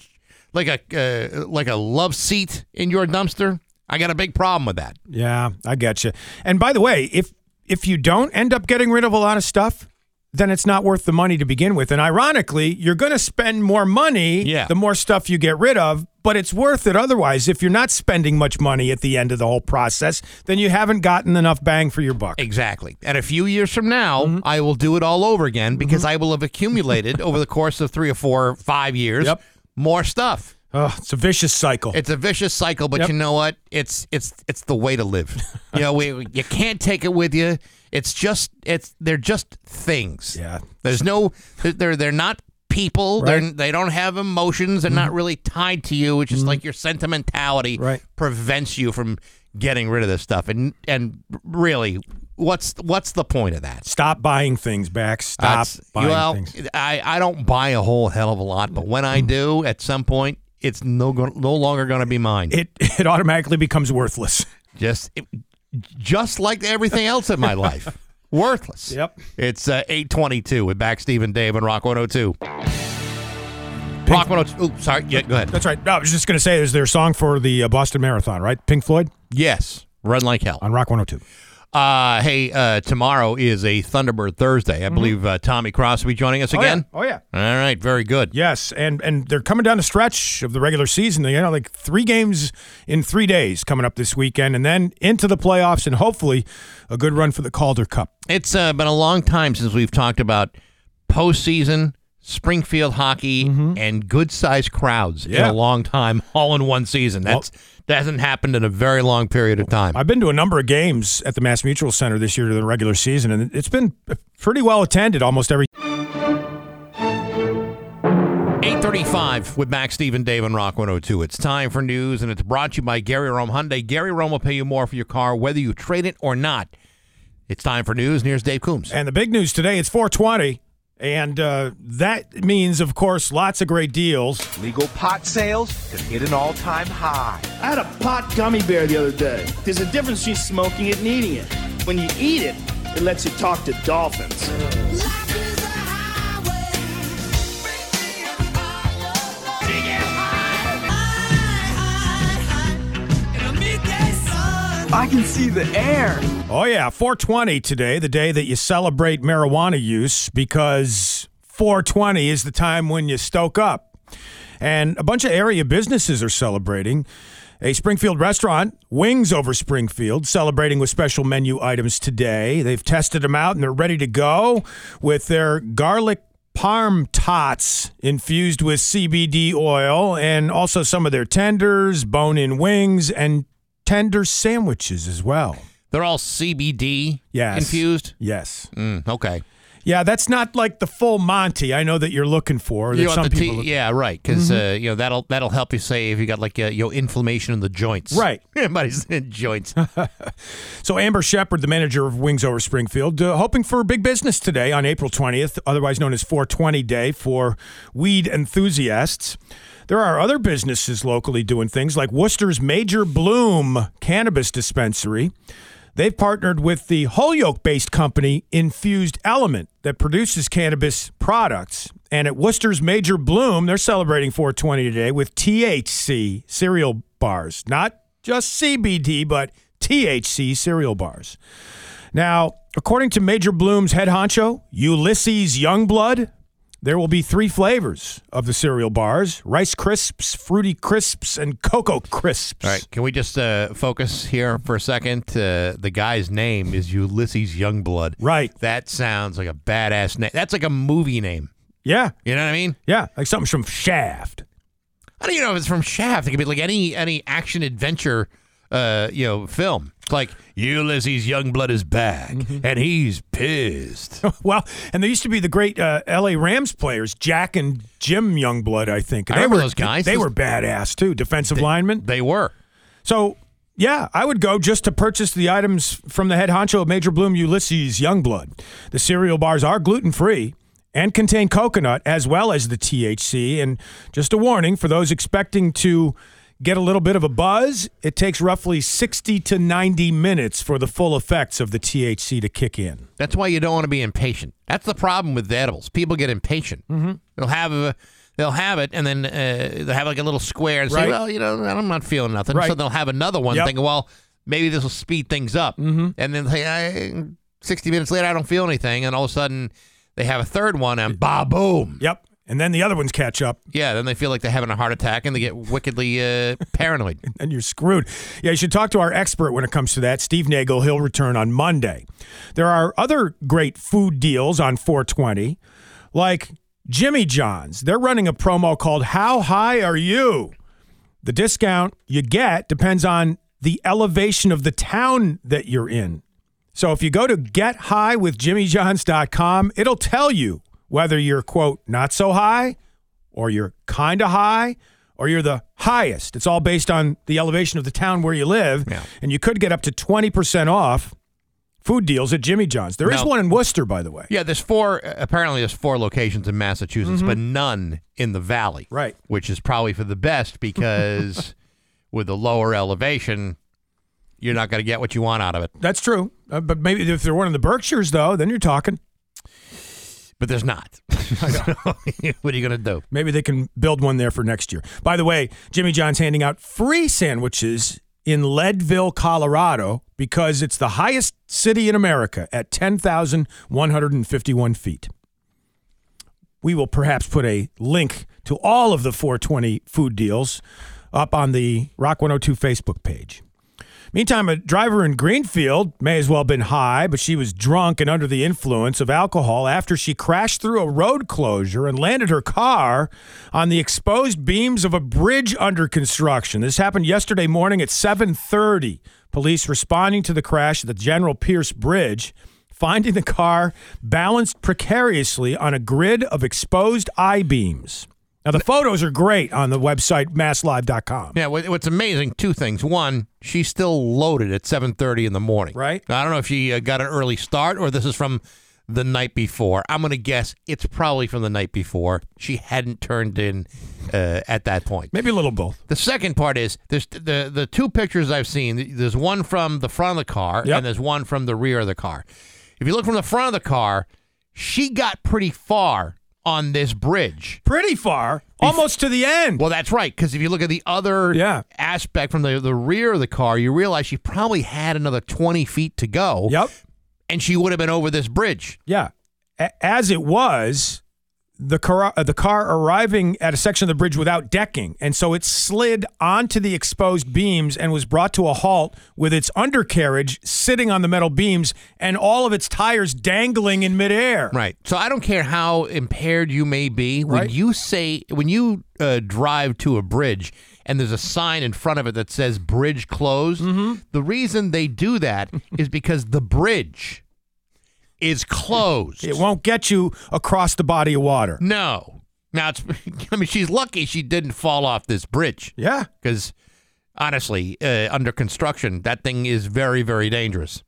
like a uh, like a love seat in your dumpster? I got a big problem with that. Yeah, I get you. And by the way, if if you don't end up getting rid of a lot of stuff, then it's not worth the money to begin with. And ironically, you're going to spend more money Yeah. the more stuff you get rid of, but it's worth it otherwise. If you're not spending much money at the end of the whole process, then you haven't gotten enough bang for your buck. Exactly. And a few years from now, Mm-hmm. I will do it all over again because I will have accumulated over the course of three or four, five years Yep. more stuff. Oh, it's a vicious cycle. It's a vicious cycle, but Yep. you know what? It's it's it's the way to live. [LAUGHS] you know, we, you can't take it with you. It's just it's they're just things. Yeah. There's no they're they're not people. Right. Mm-hmm. they don't have emotions. They're not really tied to you. It's just like your sentimentality Right. prevents you from getting rid of this stuff. And and really, what's what's the point of that? Stop buying things back. Stop That's- buying well, things. I, I don't buy a whole hell of a lot, but when I do, at some point, it's no no longer going to be mine. It [LAUGHS] it automatically becomes worthless. just it, just like everything else in my life, [LAUGHS] worthless. Yep. It's uh, eight twenty two with Bax Steve and Dave and Rock one hundred two. Rock one hundred two. Ooh, sorry. Yeah, go ahead. That's right. No, I was just going to say, is there a song for the uh, Boston Marathon, right? Pink Floyd Yes, run like hell. on Rock 102. Uh, hey, uh, tomorrow is a Thunderbird Thursday. I believe uh, Tommy Cross will be joining us Mm-hmm. Oh, yeah. again. Oh, yeah. All right, very good. Yes, and and they're coming down the stretch of the regular season. They got like three games in three days coming up this weekend, and then into the playoffs, and hopefully a good run for the Calder Cup. It's uh, been a long time since we've talked about postseason Springfield hockey, mm-hmm. and good sized crowds in a long time, all in one season. That's that hasn't happened in a very long period of time. I've been to a number of games at the Mass Mutual Center this year to the regular season, and it's been pretty well attended almost every. 835 with Bax, Stephen, Dave, and Rock 102. It's time for news, and it's brought to you by Gary Rome Hyundai. Gary Rome will pay you more for your car, whether you trade it or not. It's time for news, and here's Dave Coombs. And the big news today, it's 420. And uh, that means, of course, lots of great deals. Legal pot sales have hit an all-time high. I had a pot gummy bear the other day. There's a difference between smoking it and eating it. When you eat it, it lets you talk to dolphins. I can see the air. Oh, yeah, 420 today, the day that you celebrate marijuana use because 420 is the time when you stoke up. And a bunch of area businesses are celebrating. A Springfield restaurant, Wings Over Springfield, celebrating with special menu items today. They've tested them out and they're ready to go with their garlic parm tots infused with CBD oil and also some of their tenders, bone in wings, and tender sandwiches as well. They're all CBD Yes. infused? Yes. Mm, okay. Yeah, that's not like the full Monty I know that you're looking for. You want some the people look- yeah, right. Because Mhm. uh, you know that'll that'll help you say if you got like uh, you know inflammation in the joints. Right. [LAUGHS] Everybody's in joints. [LAUGHS] So Amber Shepard, the manager of Wings Over Springfield, uh, hoping for big business today on April 20th, otherwise known as 420 Day for weed enthusiasts. There are other businesses locally doing things like Worcester's Major Bloom Cannabis Dispensary. They've partnered with the Holyoke based company Infused Element that produces cannabis products. And at Worcester's Major Bloom, they're celebrating 420 today with THC cereal bars. Not just CBD, but THC cereal bars. Now, according to Major Bloom's head honcho, Ulysses Youngblood, there will be three flavors of the cereal bars Rice Crisps, Fruity Crisps, and Cocoa Crisps. All right, can we just uh, focus here for a second? Uh, the guy's name is Ulysses Youngblood. Right. That sounds like a badass name. That's like a movie name. Yeah. You know what I mean? Yeah, like something from Shaft. I don't even know if it's from Shaft. It could be like any any action adventure, uh, you know, film. Like Ulysses Youngblood is back Mm-hmm. and he's pissed. [LAUGHS] well, and there used to be the great uh, L.A. Rams players, Jack and Jim Youngblood, I think. I they remember were those guys. They, Those- were badass too, defensive linemen. They were. So yeah, I would go just to purchase the items from the head honcho of Major Bloom Ulysses Youngblood. The cereal bars are gluten free and contain coconut as well as the THC. And just a warning for those expecting to get a little bit of a buzz, it takes roughly 60 to 90 minutes for the full effects of the THC to kick in. That's why you don't want to be impatient. That's the problem with the edibles. People get impatient. Mm-hmm. They'll have a, they'll have it, and then uh, they'll have like a little square and say, Right. "Well, you know, I'm not feeling nothing." Right. So they'll have another one, Yep. thinking, "Well, maybe this will speed things up." Mm-hmm. And then they, I, 60 minutes later, I don't feel anything, and all of a sudden they have a third one, and ba boom. Yep. And then the other ones catch up. Yeah, then they feel like they're having a heart attack, and they get wickedly uh, [LAUGHS] paranoid. and you're screwed. Yeah, you should talk to our expert when it comes to that, Steve Nagel. He'll return on Monday. There are other great food deals on 420, like Jimmy John's. They're running a promo called How High Are You? The discount you get depends on the elevation of the town that you're in. So if you go to gethighwithjimmyjohns.com, it'll tell you whether you're, quote, not so high or you're kind of high or you're the highest. It's all based on the elevation of the town where you live. Yeah. And you could get up to 20% off food deals at Jimmy John's. There is Now- one in Worcester, by the way. Yeah, there's four. Apparently, there's four locations in Massachusetts, Mhm. but none in the valley. Right. Which is probably for the best because [LAUGHS] with the lower elevation, you're not going to get what you want out of it. That's true. Uh, but maybe if they're one in the Berkshires, though, then you're talking. But there's not. [LAUGHS] So, [LAUGHS] what are you going to do? Maybe they can build one there for next year. By the way, Jimmy John's handing out free sandwiches in Leadville, Colorado, because it's the highest city in America at 10,151 feet. We will perhaps put a link to all of the 420 food deals up on the Rock 102 Facebook page. Meantime, a driver in Greenfield may as well have been high, but she was drunk and under the influence of alcohol after she crashed through a road closure and landed her car on the exposed beams of a bridge under construction. This happened yesterday morning at 7:30. Police responding to the crash at the General Pierce Bridge, finding the car balanced precariously on a grid of exposed I-beams. Now the photos are great on the website masslive.com. Yeah, what- what's amazing, two things. One, she's still loaded at 7:30 in the morning. Right. I don't know if she uh, got an early start or this is from the night before. I'm going to guess it's probably from the night before. She hadn't turned in uh, at that point. Maybe a little both. The second part is there's the the two pictures I've seen. There's one from the front of the car Yep. and there's one from the rear of the car. If you look from the front of the car, she got pretty far on this bridge. Pretty far, almost to the end. Well, that's right. Because if you look at the other Yeah. aspect from the, the rear of the car, you realize she probably had another 20 feet to go. Yep. And she would have been over this bridge. Yeah. A- As it was, the car, uh, the car arriving at a section of the bridge without decking. And so it slid onto the exposed beams and was brought to a halt with its undercarriage sitting on the metal beams and all of its tires dangling in midair. Right. So I don't care how impaired you may be. When Right. you say, when you uh, drive to a bridge and there's a sign in front of it that says bridge closed, Mm-hmm. the reason they do that [LAUGHS] is because the bridge is closed. It won't get you across the body of water. No. Now it's. [LAUGHS] I mean, she's lucky she didn't fall off this bridge. Yeah. Because honestly, uh, under construction, that thing is very, very dangerous.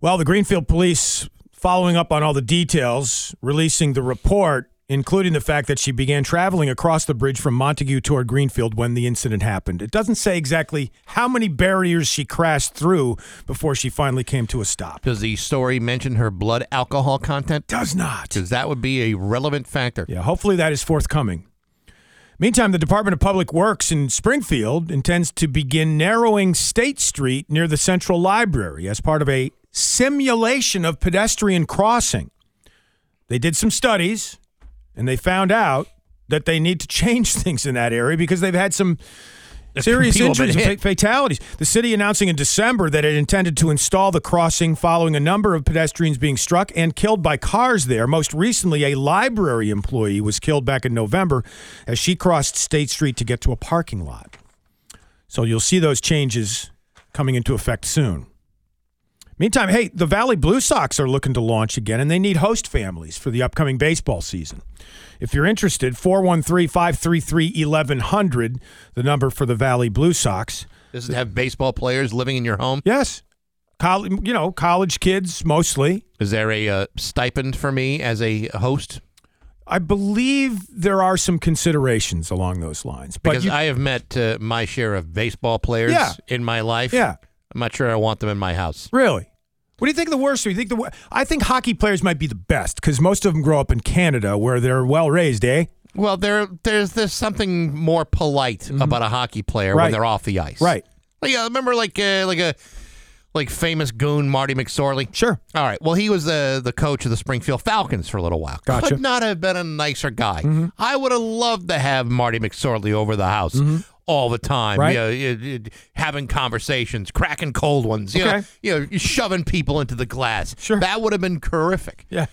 Well, the Greenfield police, following up on all the details, releasing the report, including the fact that she began traveling across the bridge from Montague toward Greenfield when the incident happened. It doesn't say exactly how many barriers she crashed through before she finally came to a stop. Does the story mention her blood alcohol content? Does not. Because that would be a relevant factor. Yeah, hopefully that is forthcoming. Meantime, the Department of Public Works in Springfield intends to begin narrowing State Street near the Central Library as part of a simulation of pedestrian crossing. They did some studies and they found out that they need to change [LAUGHS] things in that area because they've had some serious People have been injuries and fatalities. The city announcing in December that it intended to install the crossing following a number of pedestrians being struck and killed by cars there. Most recently, a library employee was killed back in November as she crossed State Street to get to a parking lot. So you'll see those changes coming into effect soon. Meantime, hey, the Valley Blue Sox are looking to launch again, and they need host families for the upcoming baseball season. If you're interested, 413 533 1100, the number for the Valley Blue Sox. Does it have baseball players living in your home? Yes. College, you know, college kids mostly. Is there a uh, stipend for me as a host? I believe there are some considerations along those lines. But Because you- I have met uh, my share of baseball players Yeah. in my life. Yeah. I'm not sure I want them in my house. Really? What do you think of the worst? Do you think the I think hockey players might be the best because most of them grow up in Canada where they're well raised, eh? Well, there, there's there's something more polite about a hockey player Mm-hmm. Right. when they're off the ice. Right. Like, yeah, remember like uh, like a like famous goon Marty McSorley. Sure. All right. Well, he was the the coach of the Springfield Falcons for a little while. Gotcha. Could not have been a nicer guy. I would have loved to have Marty McSorley over the house. All the time, Right. you know, having conversations, cracking cold ones, you know, you know, shoving people into the glass. Sure, that would have been terrific. Yeah,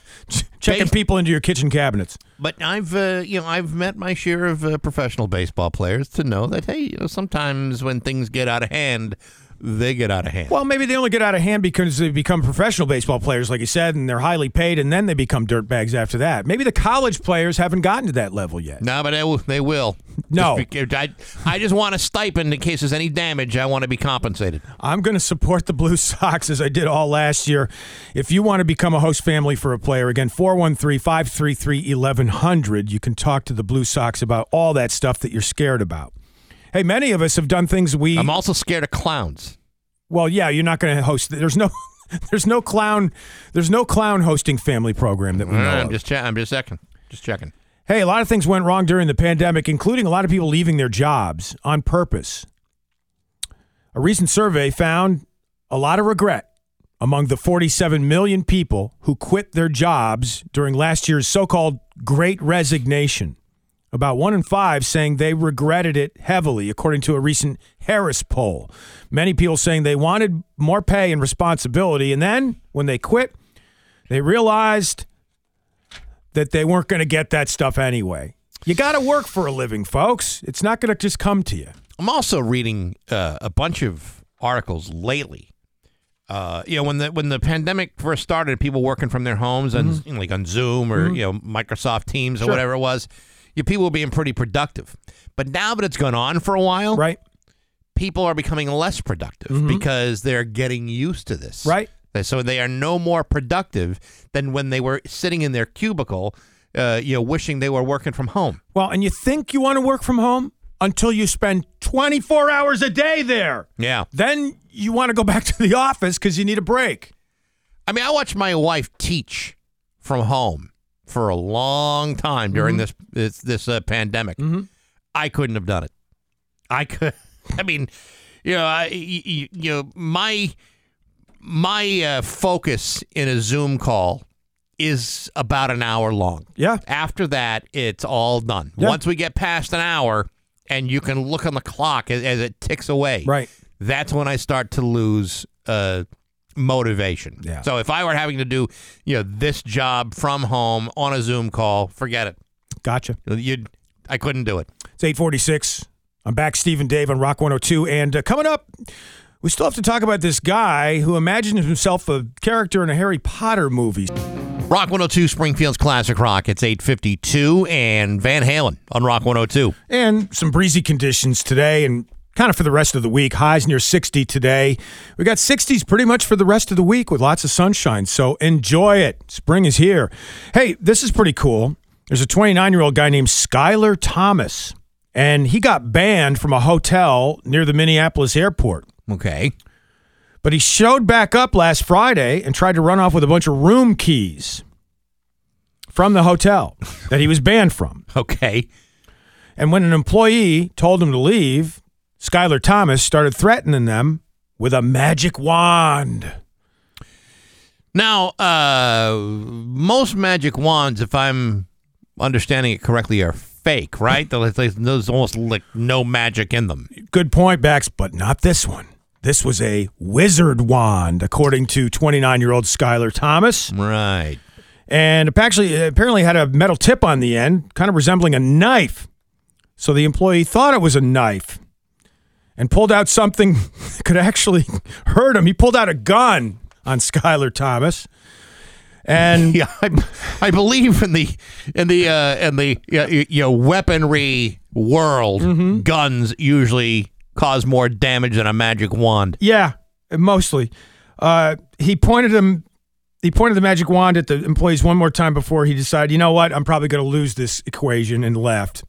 checking people into your kitchen cabinets. But I've, uh, you know, I've met my share of uh, professional baseball players to know that hey, you know, sometimes when things get out of hand, they get out of hand. Well, maybe they only get out of hand because they become professional baseball players, like you said, and they're highly paid, and then they become dirtbags after that. Maybe the college players haven't gotten to that level yet. No, but they will. They will. [LAUGHS] No. Just beca- I, I just want a stipend in case there's any damage. I want to be compensated. I'm going to support the Blue [LAUGHS] Sox as I did all last year. If you want to become a host family for a player, again, 413 533 1100, you can talk to the Blue Sox about all that stuff that you're scared about. Hey, many of us have done things we. I'm also scared of clowns. Well, yeah, you're not going to host. There's no. [LAUGHS] There's no clown. There's no clown hosting family program that we know I'm of. just, che- I'm just checking. Just checking. Hey, a lot of things went wrong during the pandemic, including a lot of people leaving their jobs on purpose. A recent survey found a lot of regret among the 47 million people who quit their jobs during last year's so called Great Resignation. About one in five saying they regretted it heavily, according to a recent Harris poll. Many people saying they wanted more pay and responsibility, and then when they quit, they realized that they weren't going to get that stuff anyway. You got to work for a living, folks. It's not going to just come to you. I'm also reading uh, a bunch of articles lately. Uh, you know, when the when the pandemic first started, people working from their homes and you know, like on Zoom or Mhm. you know Microsoft Teams or Sure. whatever it was, you people were being pretty productive. But now that it's gone on for a while, right? People are becoming less productive Mhm. because they're getting used to this, Right. So they are no more productive than when they were sitting in their cubicle, uh, you know, wishing they were working from home. Well, and you think you want to work from home until you spend 24 hours a day there. Yeah. Then you want to go back to the office because you need a break. I mean, I watch my wife teach from home for a long time during Mhm. this this, this uh, pandemic. I couldn't have done it. I could. [LAUGHS] I mean, you know, I, you, you know, my my uh, focus in a Zoom call is about an hour long. Yeah. After that, it's all done. Yeah. Once we get past an hour, and you can look on the clock as, as it ticks away. Right. That's when I start to lose uh, motivation. Yeah. So if I were having to do, you know, this job from home on a Zoom call, forget it. Gotcha. You'd, I couldn't do it. It's 846. I'm back, Steve and Dave on Rock 102. And uh, coming up, we still have to talk about this guy who imagined himself a character in a Harry Potter movie. Rock 102 Springfield's Classic Rock. It's 852 and Van Halen on Rock 102. And some breezy conditions today and kind of for the rest of the week. Highs near 60 today. We got 60s pretty much for the rest of the week with lots of sunshine. So enjoy it. Spring is here. Hey, this is pretty cool. There's a 29 year old guy named Skylar Thomas, and he got banned from a hotel near the Minneapolis airport. Okay. But he showed back up last Friday and tried to run off with a bunch of room keys from the hotel that he was banned from. [LAUGHS] Okay. And when an employee told him to leave, Skylar Thomas started threatening them with a magic wand. Now, uh, most magic wands, if I'm understanding it correctly, are fake, right? There's almost like no magic in them. Good point, Bax, but not this one. This was a wizard wand, according to 29 year old Skylar Thomas. Right. And actually apparently had a metal tip on the end, kind of resembling a knife. So the employee thought it was a knife and pulled out something that [LAUGHS] could actually hurt him. He pulled out a gun on Skylar Thomas. And [LAUGHS] yeah, I, I believe in the in the uh, in the you know weaponry world, Mm-hmm. guns usually cause more damage than a magic wand. Yeah, mostly. Uh, he pointed him. He pointed the magic wand at the employees one more time before he decided, you know what, I'm probably going to lose this equation, and left.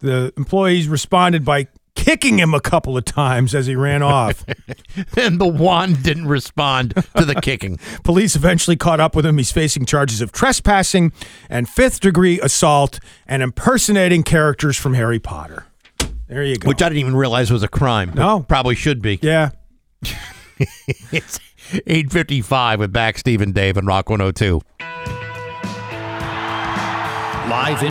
The employees responded by kicking him a couple of times as he ran off. [LAUGHS] and the wand didn't respond to the kicking. [LAUGHS] Police eventually caught up with him. He's facing charges of trespassing and fifth degree assault and impersonating characters from Harry Potter. There you go. Which I didn't even realize was a crime. No. probably should be. Yeah. [LAUGHS] it's 855 with Bax Steve and Dave and Rock 102. Live in